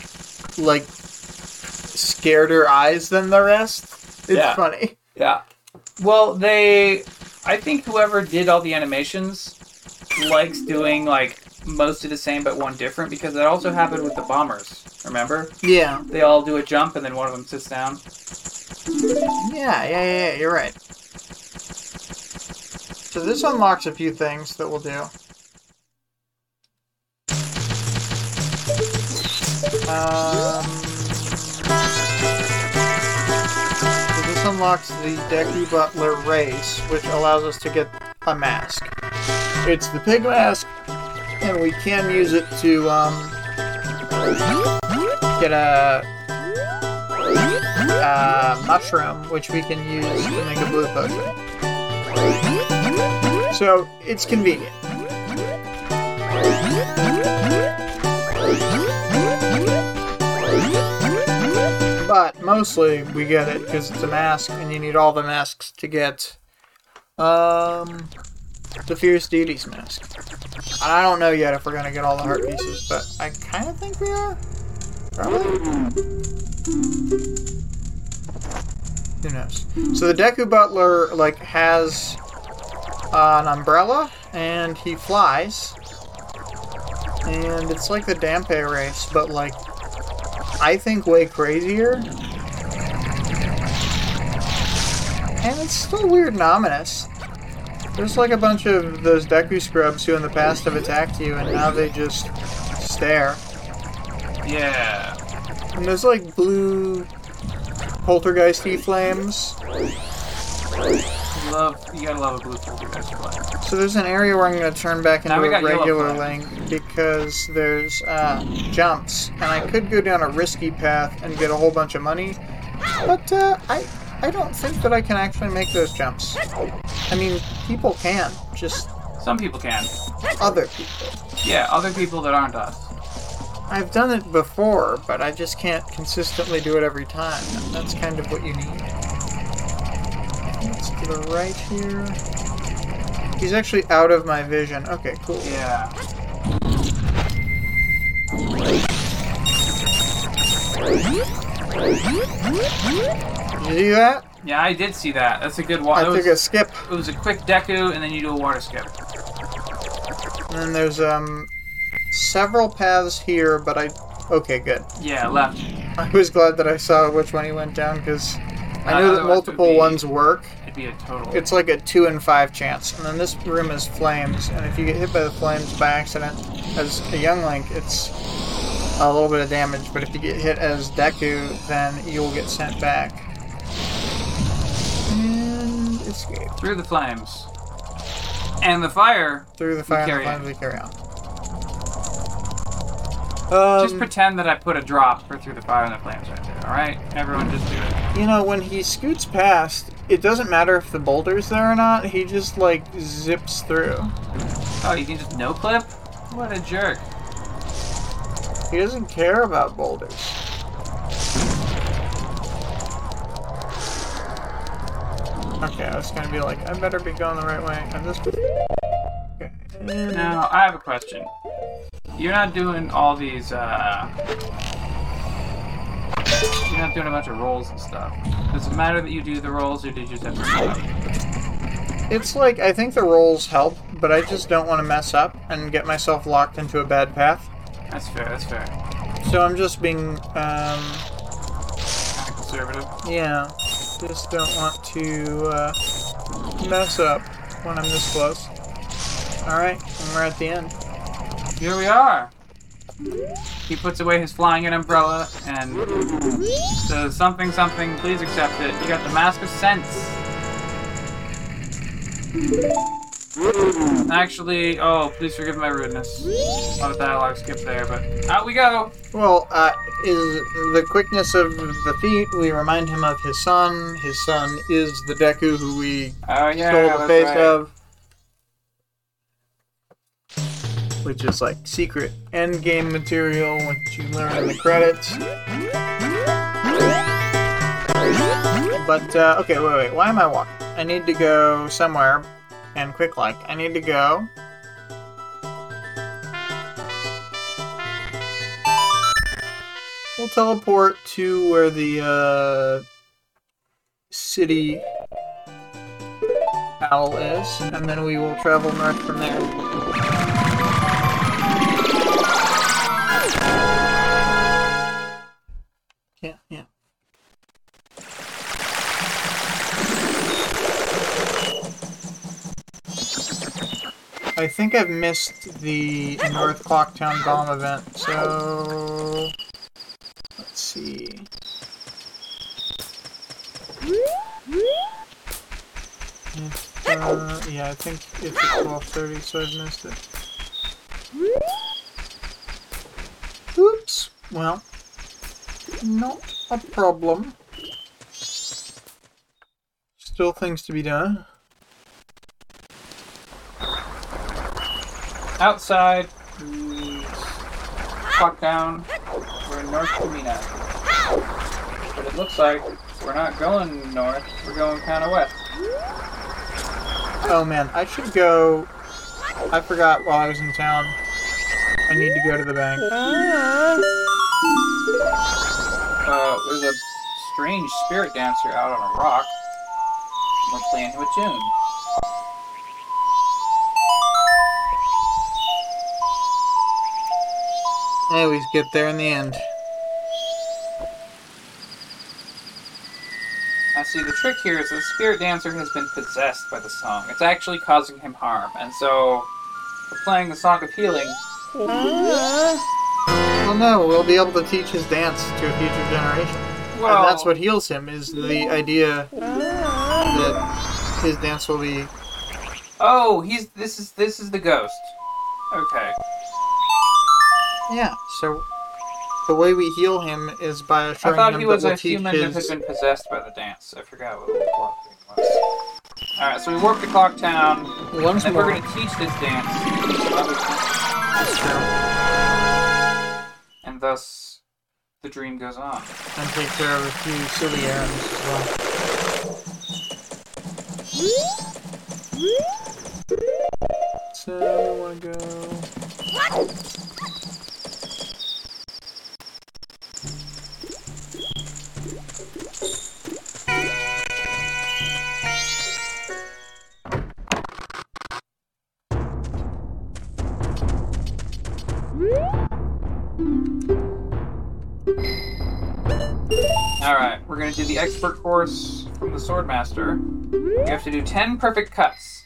like, scareder eyes than the rest. It's Yeah. funny. Yeah. Well, they, I think whoever did all the animations likes doing like most of the same but one different because that also happened with the bombers. Remember? Yeah, They all do a jump and then one of them sits down. yeah, yeah, yeah. yeah, You're right. So this unlocks a few things that we'll do. Um, so this unlocks the Deku Butler race, which allows us to get a mask. It's the pig mask, and we can use it to um, get a, a mushroom, which we can use to make a blue potion. So it's convenient. But mostly we get it because it's a mask and you need all the masks to get um the Fierce Deity's mask. And I don't know yet if we're gonna get all the heart pieces, but I kind of think we are. Probably. Who knows? So the Deku Butler like has an umbrella and he flies, and it's like the Dampe race, but like I think way crazier. And it's still weird and ominous. There's like a bunch of those Deku scrubs who in the past have attacked you, and now they just stare. Yeah. And there's like blue poltergeisty flames. Love you gotta love a blue flag. So there's an area where I'm going to turn back into a regular link because there's uh, jumps, and I could go down a risky path and get a whole bunch of money, but uh, I I don't think that I can actually make those jumps. I mean, people can, just Some people can. other people. Yeah, other people that aren't us. I've done it before, but I just can't consistently do it every time. That's kind of what you need. To the right here. He's actually out of my vision. Okay, cool. Yeah. Did you see that? Yeah, I did see that. That's a good one. I took was, a skip. It was a quick Deku, and then you do a water skip. And then there's um several paths here, but I... Okay, good. Yeah, left. I was glad that I saw which one he went down, because I know that multiple ones work. Be a total. It's like a two and five chance. And then this room is flames, and if you get hit by the flames by accident as a young Link, it's a little bit of damage. But if you get hit as Deku, then you'll get sent back. And escape through the flames. And the fire. through the fire and the flames. We carry on. Um, just pretend that I put a drop for through the fire and the flames right there. All right, everyone, just do it. You know, when he scoots past, it doesn't matter if the boulder's there or not. He just like zips through. Oh, you can just no clip? What a jerk. He doesn't care about boulders. Okay, I was gonna be like, I better be going the right way. And this. Okay. Now, I have a question. You're not doing all these, uh. Not doing a bunch of rolls and stuff. Does it matter that you do the rolls, or did you just have to? It's like I think the rolls help, but I just don't want to mess up and get myself locked into a bad path. That's fair, that's fair. So I'm just being, um, Kind of conservative. yeah, just don't want to uh, mess up when I'm this close. All right, and we're at the end. Here we are. He puts away his flying in umbrella and says something something, please accept it. You got the Mask of Scents. Actually, oh, please forgive my rudeness. A lot of dialogue skip there, but out we go. Well, uh, is the quickness of the feet? We remind him of his son. His son is the Deku who we Oh yeah, stole the face right. of, which is like secret end game material, which you learn in the credits. But uh, okay, wait, wait. Why am I walking? I need to go somewhere, and quick like I need to go. We'll teleport to where the uh, city owl is, and then we will travel north from there. I think I've missed the North Clocktown Bomb event, so let's see. If, uh, yeah, I think it's at 12:30, so I've missed it. Oops. Well, not a problem. Still things to be done. Outside is Clock Town. We're in North Termina. But it looks like we're not going north, we're going kind of west. Oh man, I should go. I forgot while I was in town. I need to go to the bank. Uh, there's a strange spirit dancer out on a rock. We're playing him a tune. I always get there in the end. Now, see, the trick here is the spirit dancer has been possessed by the song. It's actually causing him harm, and so we're playing the song of healing. Well, no, we'll be able to teach his dance to a future generation. Well, and that's what heals him, is the idea that his dance will be. Oh, he's this is this is the ghost. Okay. Yeah, so the way we heal him is by I assuring thought him he was that we'll a teach human that his. had been possessed by the dance. I forgot what the plot thing was. Alright, so we warp to Clock Town, Once and more. we're gonna teach this dance to other people, That's true. and thus the dream goes on. And take care of a few silly errands as well. So, I go? We're gonna do the expert course from the Swordmaster. You have to do 10 perfect cuts.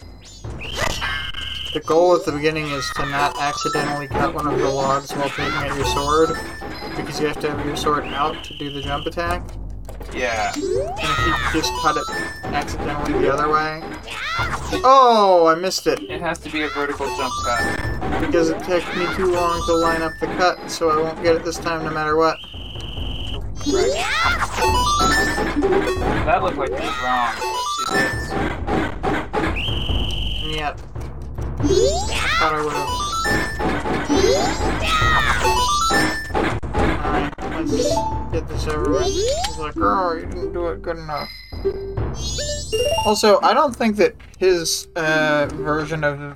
The goal at the beginning is to not accidentally cut one of the logs while taking out your sword, because you have to have your sword out to do the jump attack. Yeah. And if you just cut it accidentally the other way. Oh, I missed it It has to be a vertical jump cut. because it took me too long to line up the cut, so I won't get it this time no matter what. Right. That looked like it was wrong. It yet, I thought I would. Alright, let's get this over with. He's like, oh, you didn't do it good enough. Also, I don't think that his uh, version of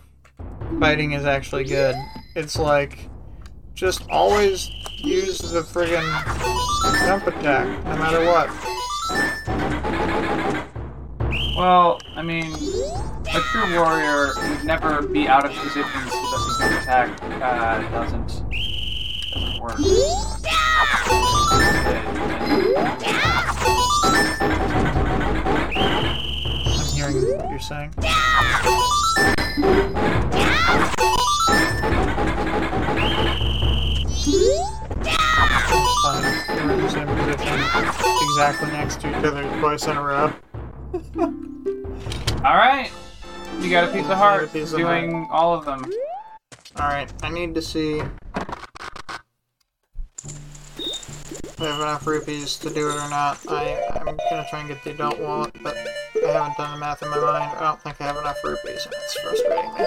fighting is actually good. It's like, just always use the friggin' jump attack, no matter what. Well, I mean, a true warrior would never be out of position so that the jump attack uh, doesn't, doesn't work. I'm hearing what you're saying. Fine. In the same position, exactly next to each other twice in a row. Alright! You got a piece of heart You got piece of doing all of them. Alright, I need to see if I have enough rupees to do it or not. I, I'm gonna try and get the adult wallet, but I haven't done the math in my mind. I don't think I have enough rupees, and it's frustrating me.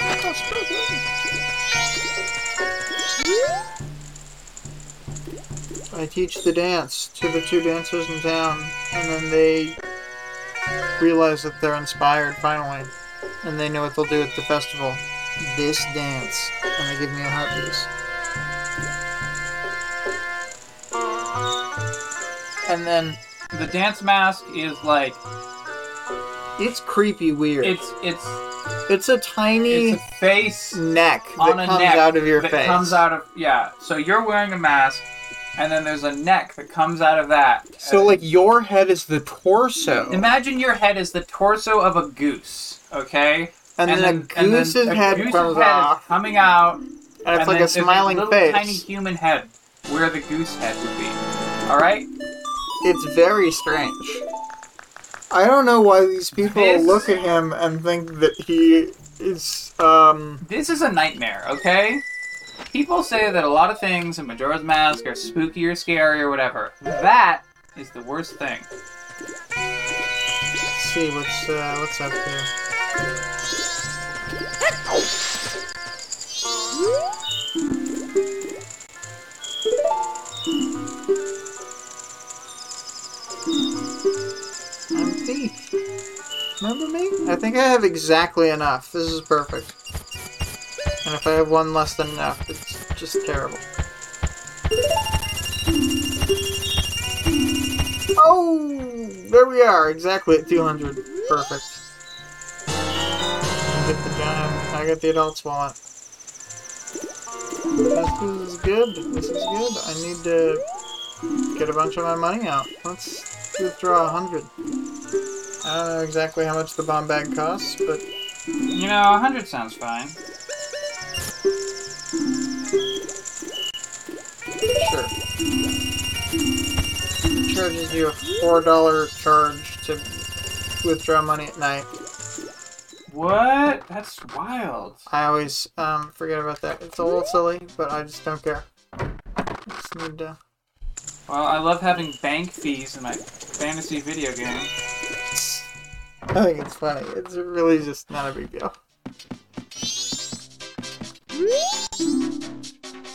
That's frustrating. I teach the dance to the two dancers in town, and then they realize that they're inspired finally, and they know what they'll do at the festival. This dance, and they give me a heart piece. And then The dance mask is like it's creepy weird. it's it's It's a tiny it's a face neck on that comes neck out of your that face. comes out of yeah. So you're wearing a mask, and then there's a neck that comes out of that. so like your head is the torso, imagine your head is the torso of a goose, okay? and, then, a and then goose's a head goose's comes head is coming out, and it's and like then a smiling little face. tiny human head where the goose head would be. All right. It's very strange. I don't know why these people This- look at him and think that he is um This is a nightmare, okay? People say that a lot of things in Majora's Mask are spooky or scary or whatever. That is the worst thing. let's see what's uh, what's up here. I'm thief. Remember me? I think I have exactly enough. This is perfect. And if I have one less than enough, it's just terrible. Oh, there we are, exactly at 200. Perfect. Get the giant. I got the adult's wallet. This is good. This is good. I need to get a bunch of my money out. Let's withdraw a hundred. I don't know exactly how much the bomb bag costs, but You know, 100 sounds fine. Sure. It charges you a four dollar charge to withdraw money at night. What? That's wild. I always um, forget about that. It's a little silly, but I just don't care. I just need to. Well, I love having bank fees in my fantasy video game. I think it's funny. It's really just not a big deal. It's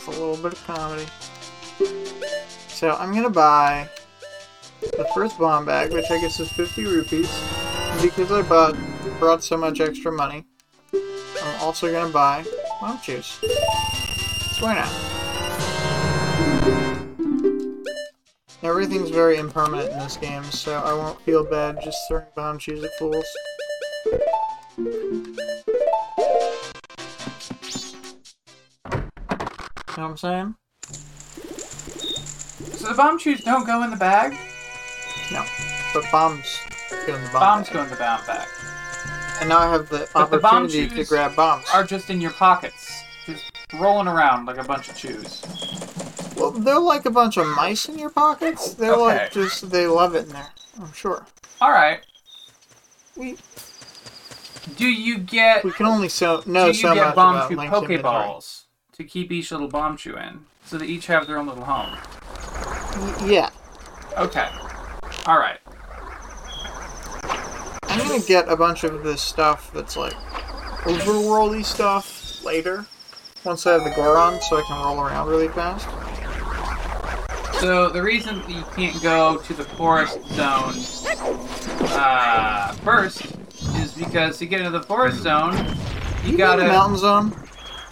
a little bit of comedy. So I'm gonna buy the first bomb bag, which I guess is 50 rupees. Because I bought brought so much extra money, I'm also gonna buy bomb chew. So why not? Everything's very impermanent in this game, so I won't feel bad just throwing bomb chew at fools. You know what I'm saying? So the bomb chews don't go in the bag. No. But bombs go in the bomb Bombs bag. go in the bomb bag. And now I have the But the bomb opportunity to grab bombs. Are just in your pockets, just rolling around like a bunch of chews. Well, they're like a bunch of mice in your pockets. They're Okay. like just they love it in there. I'm sure. All right. We Do you get we can only so no do you so get much bomb about chew Link's inventory. Pokeballs to keep each little bomb chew in, so they each have their own little home? Y- Yeah, Okay. All right. I'm gonna get a bunch of this stuff that's like overworldy stuff later. Once I have the Goron, so I can roll around really fast. So the reason that you can't go to the forest zone uh, first is because to get into the forest zone, you You got gotta mountain zone,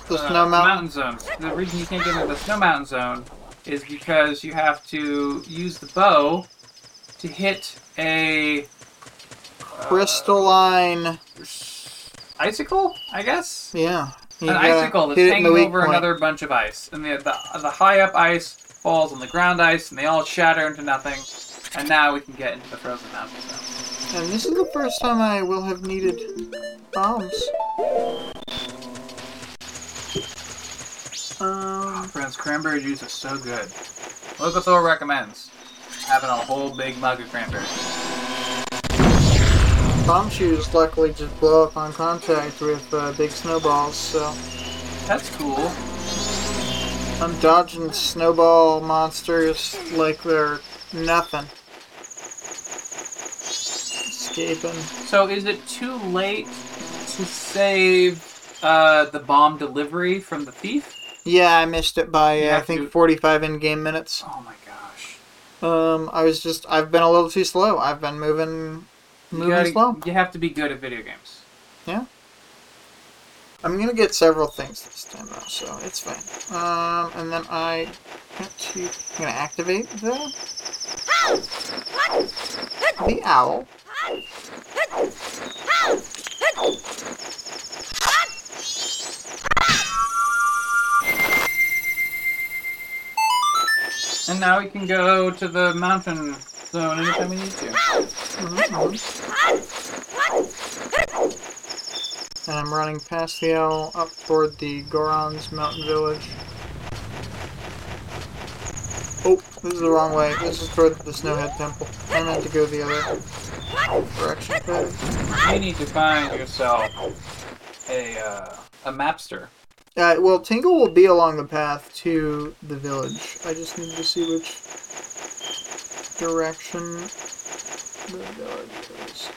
the uh, snow mountain. zone. The reason you can't get into the snow mountain zone is because you have to use the bow to hit a Crystalline. icicle, I guess. Yeah. An icicle that's hit it in the hanging over point. another bunch of ice, and the, the the high up ice falls on the ground ice, and they all shatter into nothing. And now we can get into the frozen mountain zone. And this is the first time I will have needed bombs. Um, Friends, cranberry juice is so good. Locathor recommends having a whole big mug of cranberry. bomb chews luckily just blow up on contact with uh, big snowballs, so That's cool. I'm dodging snowball monsters like they're nothing. Escaping. So is it too late to save uh, the bomb delivery from the thief? Yeah, I missed it by uh, I think to- 45 in-game minutes. Oh my gosh. Um, I was just I've been a little too slow. I've been moving You, moving gotta- slow. you have to be good at video games. Yeah. I'm gonna get several things this time though, so it's fine. Um, and then I want to I'm gonna activate the the owl. And now we can go to the mountain zone anytime we need to. And I'm running past the owl up toward the Goron's mountain village. Oh, this is the wrong way. This is toward the Snowhead Temple. I meant to go the other direction. You need to find yourself a uh, a mapster. Uh, well, Tingle will be along the path to the village. I just need to see which direction the village is.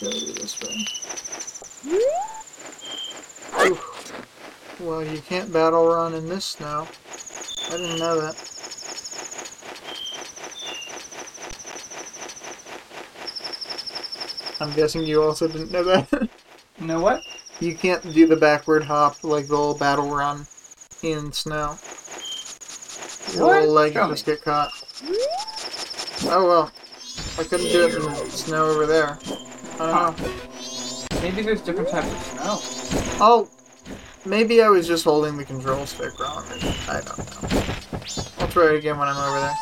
Go this way. Oof. Well, you can't battle run in this snow. I didn't know that. I'm guessing you also didn't know that. Know what? You can't do the backward hop like the old battle run in snow. Your What? little leg just get caught. Oh well. I couldn't do it in the snow over there. I don't know. Maybe there's different types of snow. Oh, maybe I was just holding the control stick wrong. I don't know. I'll try it again when I'm over there.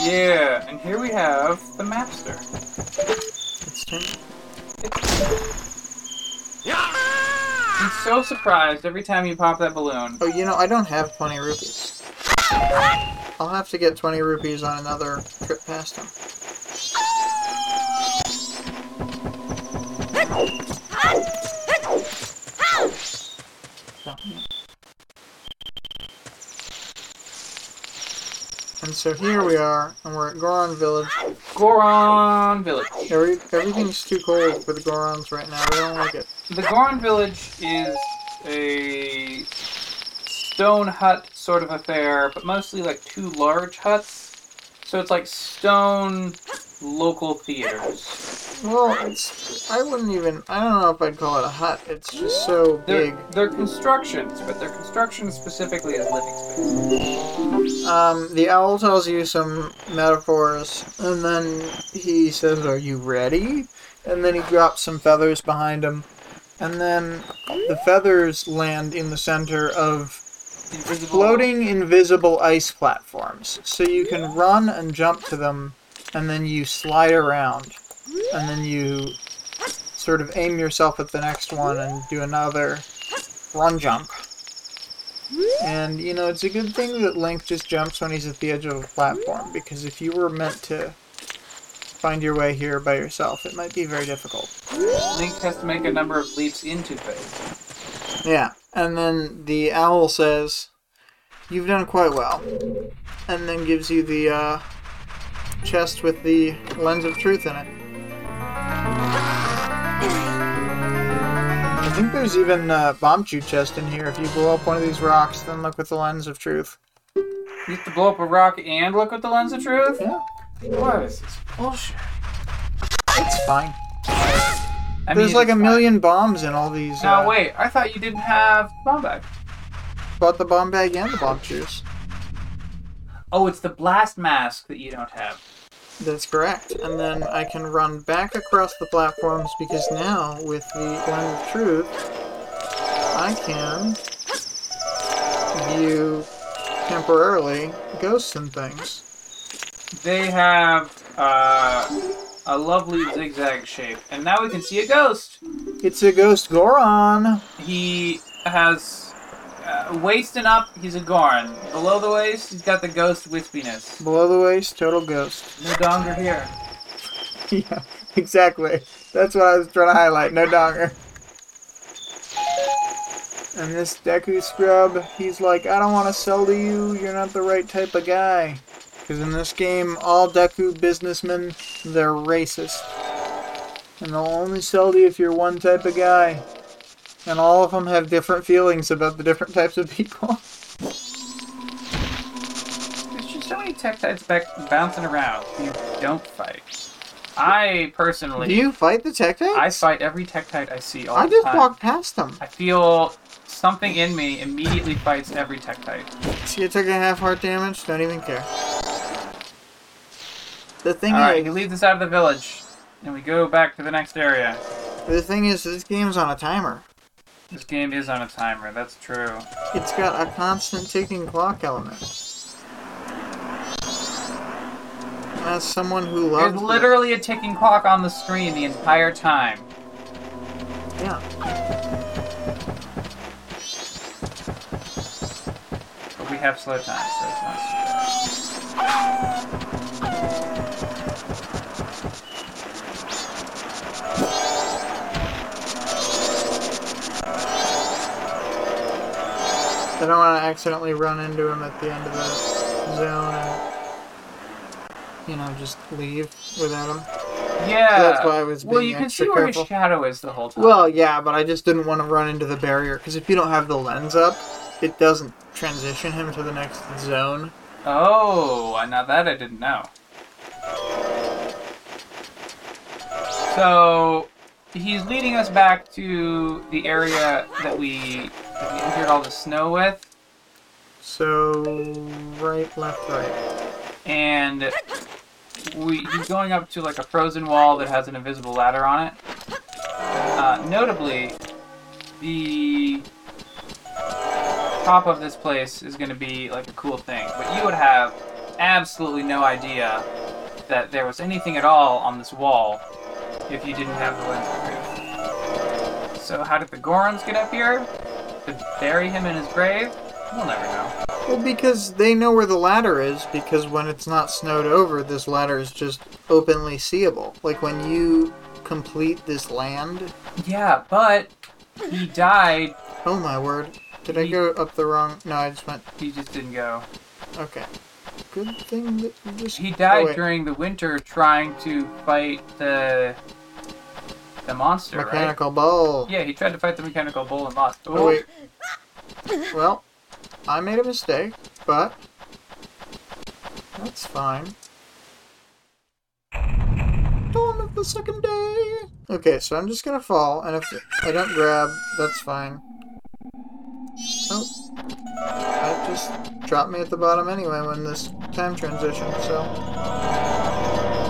Yeah, and here we have the mapster. It's turn. He's so surprised every time you pop that balloon. Oh, you know, I don't have 20 rupees. I'll have to get 20 rupees on another trip past him. So here we are, and we're at Goron Village. Goron Village. Every, everything's too cold for the Gorons right now. They don't like it. The Goron Village is a stone hut sort of affair, but mostly like two large huts. So it's like stone local theaters. Well, it's. I wouldn't even. I don't know if I'd call it a hut. It's just so They're, big. they're constructions, but they're constructions specifically as living space. Um, the owl tells you some metaphors, and then he says, "Are you ready?" And then he drops some feathers behind him, and then the feathers land in the center of Invisible. floating invisible ice platforms. So you can run and jump to them, and then you slide around, and then you sort of aim yourself at the next one and do another run jump. And you know, it's a good thing that Link just jumps when he's at the edge of a platform, because if you were meant to find your way here by yourself, it might be very difficult. Link has to make a number of leaps into space. Yeah, and then the owl says, "You've done quite well," and then gives you the uh, chest with the lens of truth in it. I think there's even a bomb chew chest in here. If you blow up one of these rocks, then look with the lens of truth. You have to blow up a rock and look with the lens of truth? Yeah, What is this bullshit? it's fine. I There's mean, like a it's million bombs in all these. fine. uh, wait. I thought you didn't have bomb bag. Bought the bomb bag and the bomb chews. Oh, it's the blast mask that you don't have. That's correct. And then I can run back across the platforms because now, with the Lens of Truth, I can view temporarily ghosts and things. They have uh, a lovely zigzag shape, and now we can see a ghost. It's a ghost Goron. He has uh, waist and up. He's a Goron. Below the waist, he's got the ghost wispiness. Below the waist, total ghost. No donger here. yeah, exactly. That's what I was trying to highlight. No donger. And this Deku scrub, he's like, I don't want to sell to you. You're not the right type of guy. Because in this game, all Deku businessmen, they're racist. And they'll only sell to you if you're one type of guy. And all of them have different feelings about the different types of people. There's just so many Tektites back bouncing around. You don't fight. I personally, Do you fight the Tektites? I fight every Tektite I see all I the just walk past them. I feel something in me immediately fights every Tektite. See, you took a half heart damage. Don't even care. The thing All right, is, he leads us out of the village, and we go back to the next area. the thing is, this game's on a timer. This game is on a timer. That's true. It's got a constant ticking clock element. As someone who loves There's literally a ticking clock on the screen the entire time. yeah. But we have slow time, so it's not I don't want to accidentally run into him at the end of the zone and you know just leave without him. Yeah. That's why I was Well, you can see where his shadow is the whole time. Well, yeah, but I just didn't want to run into the barrier because if you don't have the lens up, it doesn't transition him to the next zone. Oh, now that I didn't know. So he's leading us back to the area that we that we entered all the snow with, So right, left, right. and we he's going up to like a frozen wall that has an invisible ladder on it. Uh, notably, the top of this place is going to be like a cool thing, but you would have absolutely no idea that there was anything at all on this wall if you didn't have the lens truth. So how did the Gorons get up here? To bury him in his grave? We'll never know. Well, because they know where the ladder is, because when it's not snowed over, this ladder is just openly seeable. Like when you complete this land. Yeah, but he died. Oh my word. Did I go up the wrong. No, I just went. He just didn't go. Okay. Good thing that you just. He oh, died wait. during the winter trying to fight the the monster, right? Mechanical bull. Yeah, he tried to fight the mechanical bull and lost. Oh, wait. Well, I made a mistake, but. That's fine. Dawn of the second day! Okay, so I'm just gonna fall, and if I don't grab, that's fine. Oh. That just dropped me at the bottom anyway when this time transition, so.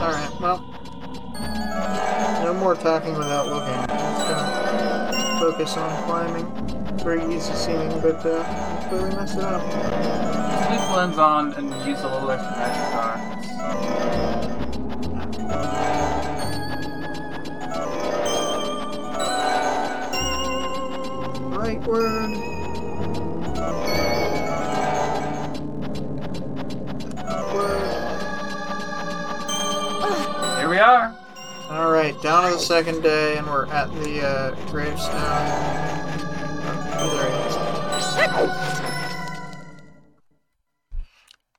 Alright, well. More talking without looking. I'm just gonna focus on climbing. Very easy seeming, but uh, I clearly mess it up. The lens on and use a little extra magic bar. All right, down to the second day, and we're at the uh, gravestone. Oh, there it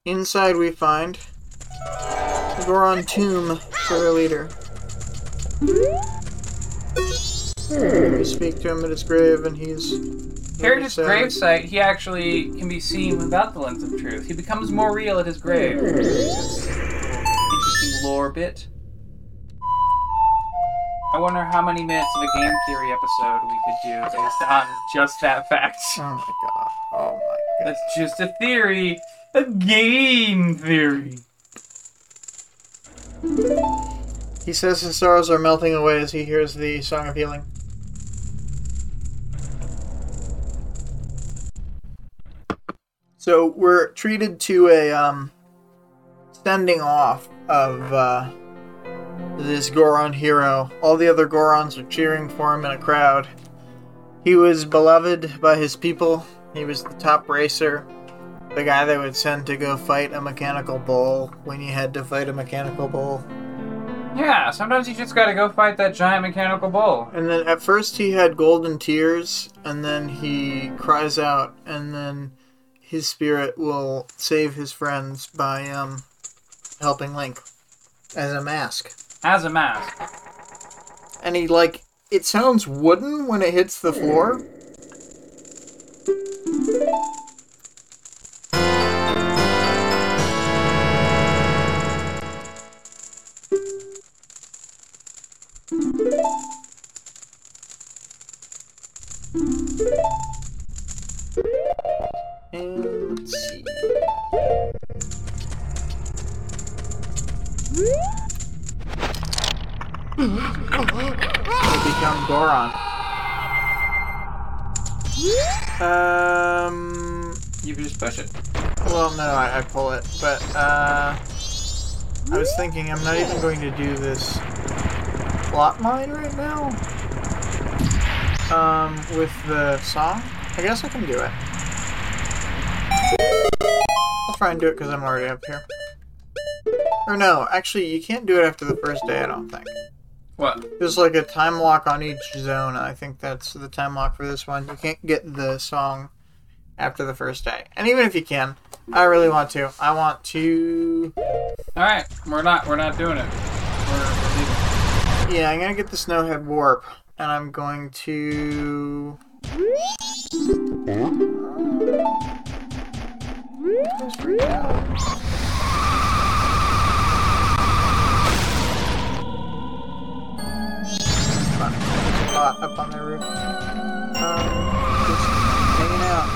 is. Inside, we find the Goron tomb for their leader. We speak to him at his grave, and he's Here at his sad. gravesite, he actually can be seen without the lens of truth. He becomes more real at his grave. Interesting lore bit. I wonder how many minutes of a game theory episode we could do based on just that fact. Oh my god! Oh my god! That's just a theory. A game theory. He says his sorrows are melting away as he hears the song of healing. So we're treated to a um, sending off of uh, this Goron hero. All the other Gorons are cheering for him in a crowd. He was beloved by his people. He was the top racer, the guy they would send to go fight a mechanical bull when you had to fight a mechanical bull. Yeah, sometimes you just gotta go fight that giant mechanical bull. And then at first he had golden tears, and then he cries out, and then his spirit will save his friends by um helping Link as a mask. As a mask. And he like it sounds wooden when it hits the floor. And see. Become Goron. Um. You can just push it. Well, no, I, I pull it, but uh, I was thinking I'm not even going to do this plot mine right now. Um, with the song, I guess I can do it. I'll try and do it because I'm already up here. Or no, actually, you can't do it after the first day. I don't think. What? There's like a time lock on each zone. I think that's the time lock for this one. You can't get the song after the first day. And even if you can, I really want to. I want to. Alright, we're not we're not doing it. We're, we're. Yeah, I'm gonna get the Snowhead Warp, and I'm going to. Let's Up on the roof. Um, just hanging out.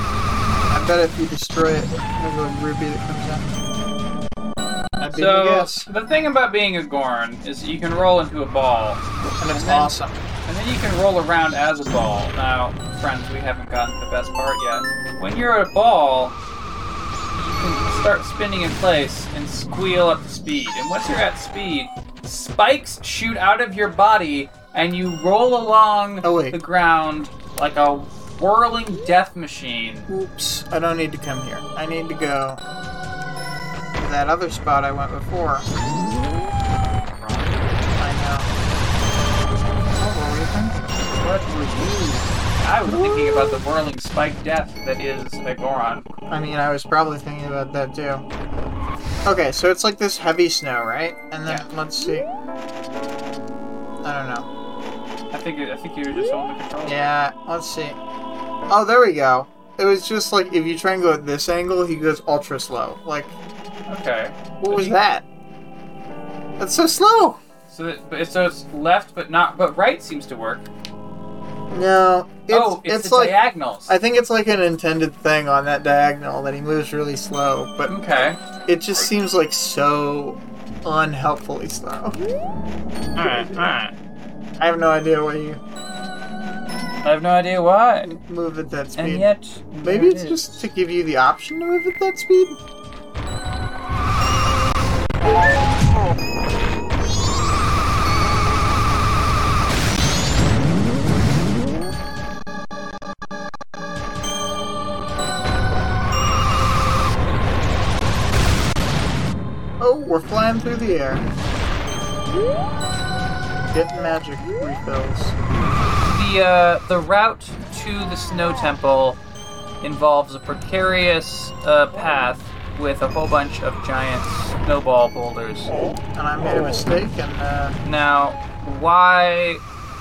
I bet if you destroy it, there's a rupee that comes out. That'd be my So the thing about being a Goron is you can roll into a ball, And it's and then- awesome. and then you can roll around as a ball. Now, friends, we haven't gotten to the best part yet. When you're a ball, you can start spinning in place and squeal up to speed. And once you're at speed, spikes shoot out of your body, and you roll along Oh, wait. the ground like a whirling death machine. Oops, I don't need to come here. I need to go to that other spot I went before. I know. Oh, what were you? What were you? I was thinking about the whirling spike death that is a Goron. I mean, I was probably thinking about that too. Okay, so it's like this heavy snow, right? And then Yeah. let's see. I don't know. I think I think you were just holding the control. Yeah, let's see. Oh, there we go. It was just like if you try and go at this angle, he goes ultra slow. Like, Okay. what was that? That's so slow. So that, but it's, so it's left, but not, but right seems to work. No, it's, oh, it's, it's like diagonals. I think it's like an intended thing on that diagonal that he moves really slow, but okay. it just seems like so unhelpfully slow. All right. All right. I have no idea what you. I have no idea why. move at that speed. And yet, Maybe it's it just to give you the option to move at that speed. Oh, we're flying through the air. Getting magic refills. the uh, the route to the snow temple involves a precarious uh, path with a whole bunch of giant snowball boulders. And I made a mistake, and uh, Now, why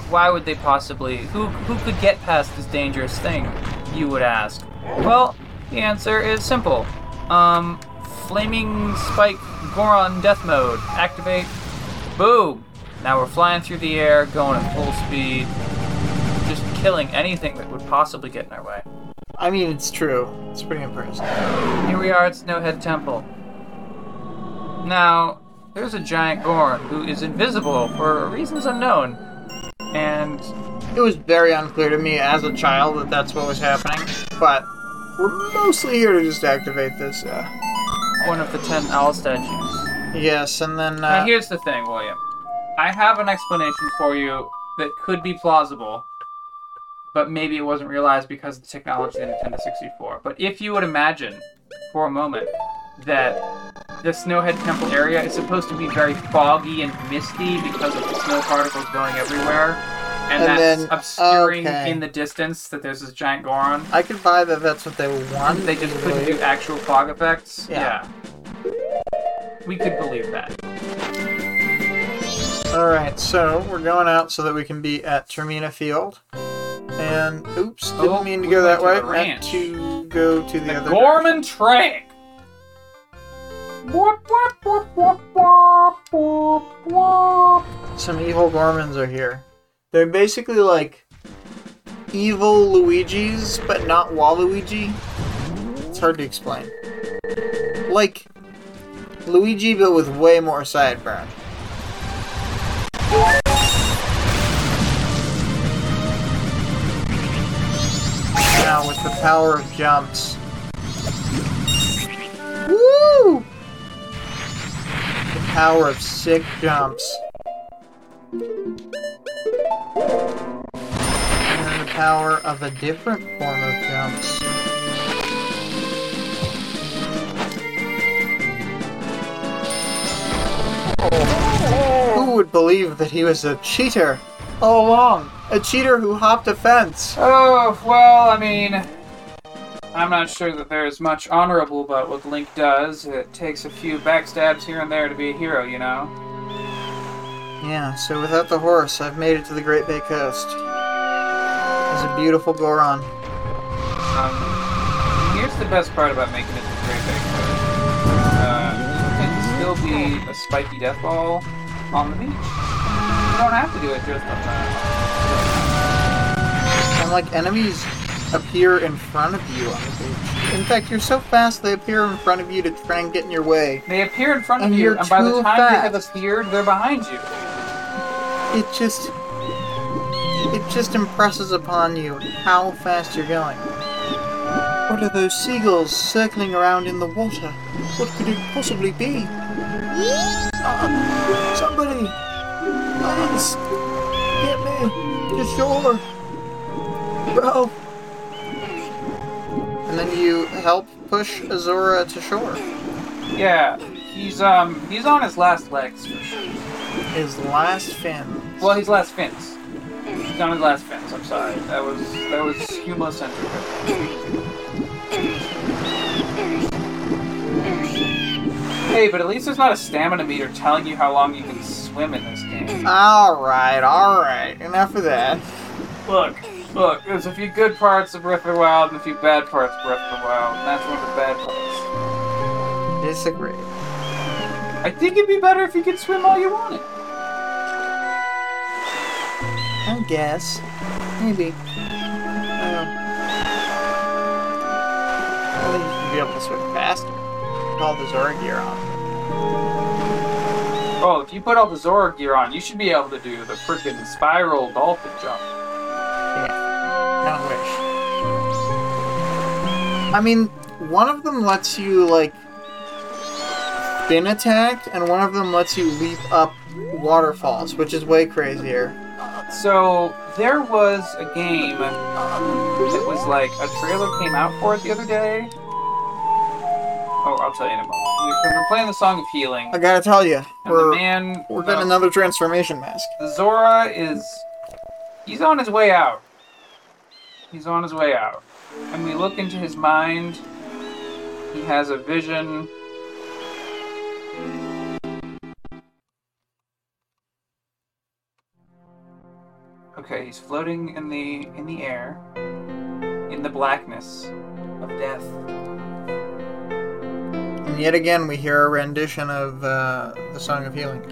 why would they possibly who who could get past this dangerous thing? You would ask. Well, the answer is simple. Um, flaming spike Goron death mode. Activate. Boom. Now we're flying through the air, going at full speed, just killing anything that would possibly get in our way. I mean, it's true. It's pretty impressive. Here we are at Snowhead Temple. Now, there's a giant Goron who is invisible for reasons unknown. And It was very unclear to me as a child that that's what was happening, but we're mostly here to just activate this. Uh, one of the ten owl statues. yes, and then Now, uh, here's the thing, William. I have an explanation for you that could be plausible, but maybe it wasn't realized because of the technology of the Nintendo 64. But if you would imagine for a moment that the Snowhead Temple area is supposed to be very foggy and misty because of the snow particles going everywhere, and, And that's then- obscuring okay. in the distance that there's this giant Goron. I could buy that that's what they want. They just couldn't do actual fog effects. Yeah. yeah. We could believe that. Alright, so we're going out so that we can be at Termina Field. And, oops, didn't Oh, mean to we go that went way. to the Meant ranch. to go to the, The other Gorman Track. Some evil Gormans are here. They're basically like evil Luigi's, but not Waluigi. It's hard to explain. Like Luigi, but with way more sideburn. Now with the power of jumps. Woo! The power of sick jumps. And then the power of a different form of jumps. Who would believe that he was a cheater all along? A cheater who hopped a fence. Oh, well, I mean, I'm not sure that there's much honorable about what Link does. It takes a few backstabs here and there to be a hero, you know? Yeah, so without the horse, I've made it to the Great Bay Coast. It's a beautiful Goron. Um, here's the best part about making it still be a spiky death ball on the beach. You don't have to do it just on the... And like enemies appear in front of you on the beach. In fact, you're so fast they appear in front of you to try and get in your way. They appear in front of And you, you're and by the time they have appeared, they're behind you. It just it just impresses upon you how fast you're going. What are those seagulls circling around in the water? What could it possibly be? Ah, somebody, please get me to shore. Bro. And then you help push a Zora to shore. Yeah, he's um he's on his last legs for sure. His last fin. Well, his last fins. He's on his last fins. I'm sorry. That was that was humocentric. Hey, but at least there's not a stamina meter telling you how long you can swim in this game. Alright, alright. Enough of that. Look, look. There's a few good parts of Breath of the Wild and a few bad parts of Breath of the Wild. And that's one of the bad parts. Disagree. I think it'd be better if you could swim all you wanted. I guess. Maybe. I think you should be able to swim faster all the Zora gear on. Oh, if you put all the Zora gear on, you should be able to do the freaking spiral dolphin jump. Yeah, I wish. I mean, one of them lets you like been attacked, and one of them lets you leap up waterfalls, which is way crazier. So there was a game that was like a trailer came out for it the other day, Oh, I'll tell you in a moment. We- We're playing the Song of Healing, I gotta tell you, and we're man, we're getting another transformation mask. Zora is he's on his way out. He's on his way out. And we look into his mind. He has a vision. Okay, he's floating in the in the air in the blackness of death. And yet again, we hear a rendition of uh, the Song of Healing.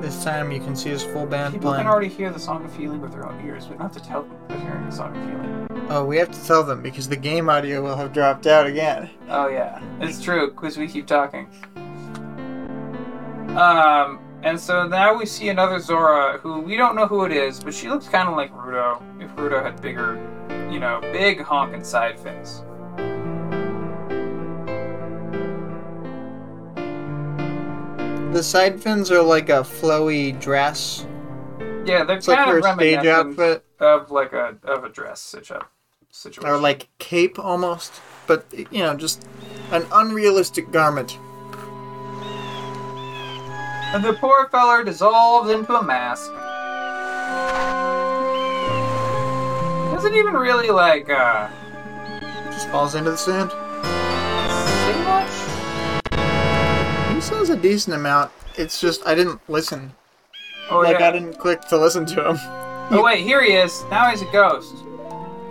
This time, you can see his full band People playing. can already hear the song of healing with their own ears. We don't have to tell them they're hearing the song of healing. Oh, we have to tell them because the game audio will have dropped out again. Oh yeah, it's true because we keep talking. Um, and so now we see another Zora who we don't know who it is, but she looks kind of like Ruto. If Ruto had bigger, you know, big honking side fins. The side fins are like a flowy dress. Yeah, they're It's like kind her of stage reminiscent outfit, of like a of a dress situation. or like cape almost, but you know, just an unrealistic garment. and the poor feller dissolved into a mask. Doesn't even really like uh Just falls into the sand. Says a decent amount. It's just I didn't listen. Oh like yeah. I didn't click to listen to him. Oh wait, here he is. Now he's a ghost.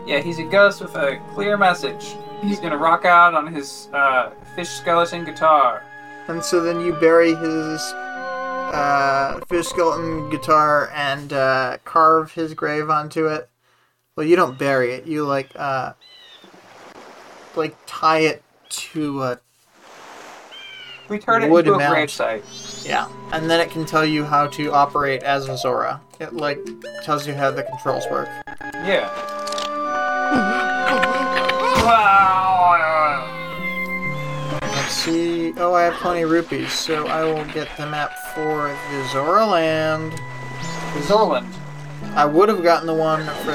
Yeah, he's a ghost with a clear message. He's gonna rock out on his uh, fish skeleton guitar. And so then you bury his uh, fish skeleton guitar and uh, carve his grave onto it. Well, you don't bury it. You like uh, like tie it to a We turn it Wooden into a mount. gravesite. yeah, and then it can tell you how to operate as a Zora. It like tells you how the controls work. Yeah. Let's see. Oh, I have plenty of rupees, so I will get the map for the Zora land. Zorland. I would have gotten the one for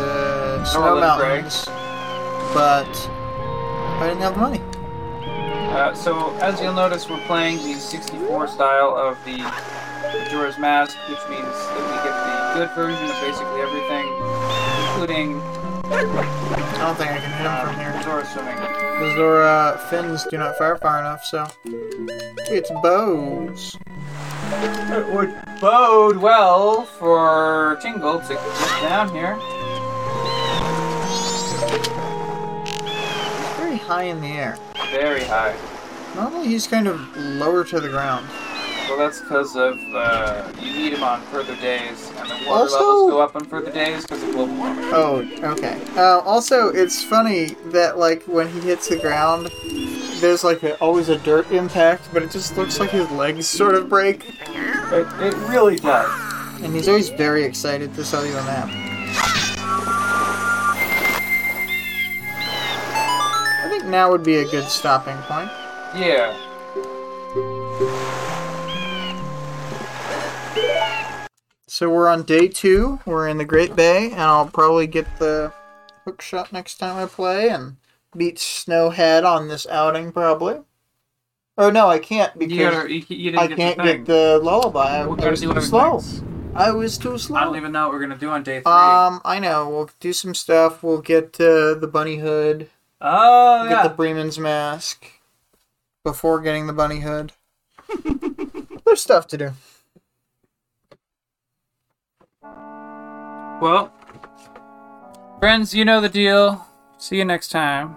the Snow Mountains, but I didn't have the money. Uh, so as you'll notice, we're playing the 64 style of the Majora's Mask, which means that we get the good version of basically everything, including I don't think I can hit him uh, from here. Zora swimming. The Zora fins do not fire far enough, so it's bows. It would bode well for Tingle to get down here. High in the air. Very high. Normally he's kind of lower to the ground. Well, that's because of uh, you need him on further days, and the water Also- levels go up on further days because of global warming. Oh, okay. Uh, also, it's funny that like when he hits the ground, there's like a, always a dirt impact, but it just looks like his legs sort of break, It, it really does. and he's always very excited to sell you a map. Now would be a good stopping point. Yeah. So we're on day two. We're in the Great Bay, and I'll probably get the hook shot next time I play and beat Snowhead on this outing, probably. Oh no, I can't because You, gotta, you, you I get can't the get the lullaby. I we was too slow. I was too slow. I don't even know what we're gonna do on day three. Um, I know. We'll do some stuff. We'll get uh, the bunny hood. Oh Get yeah. the Bremen's mask before getting the bunny hood. There's stuff to do. Well, friends, you know the deal. See you next time.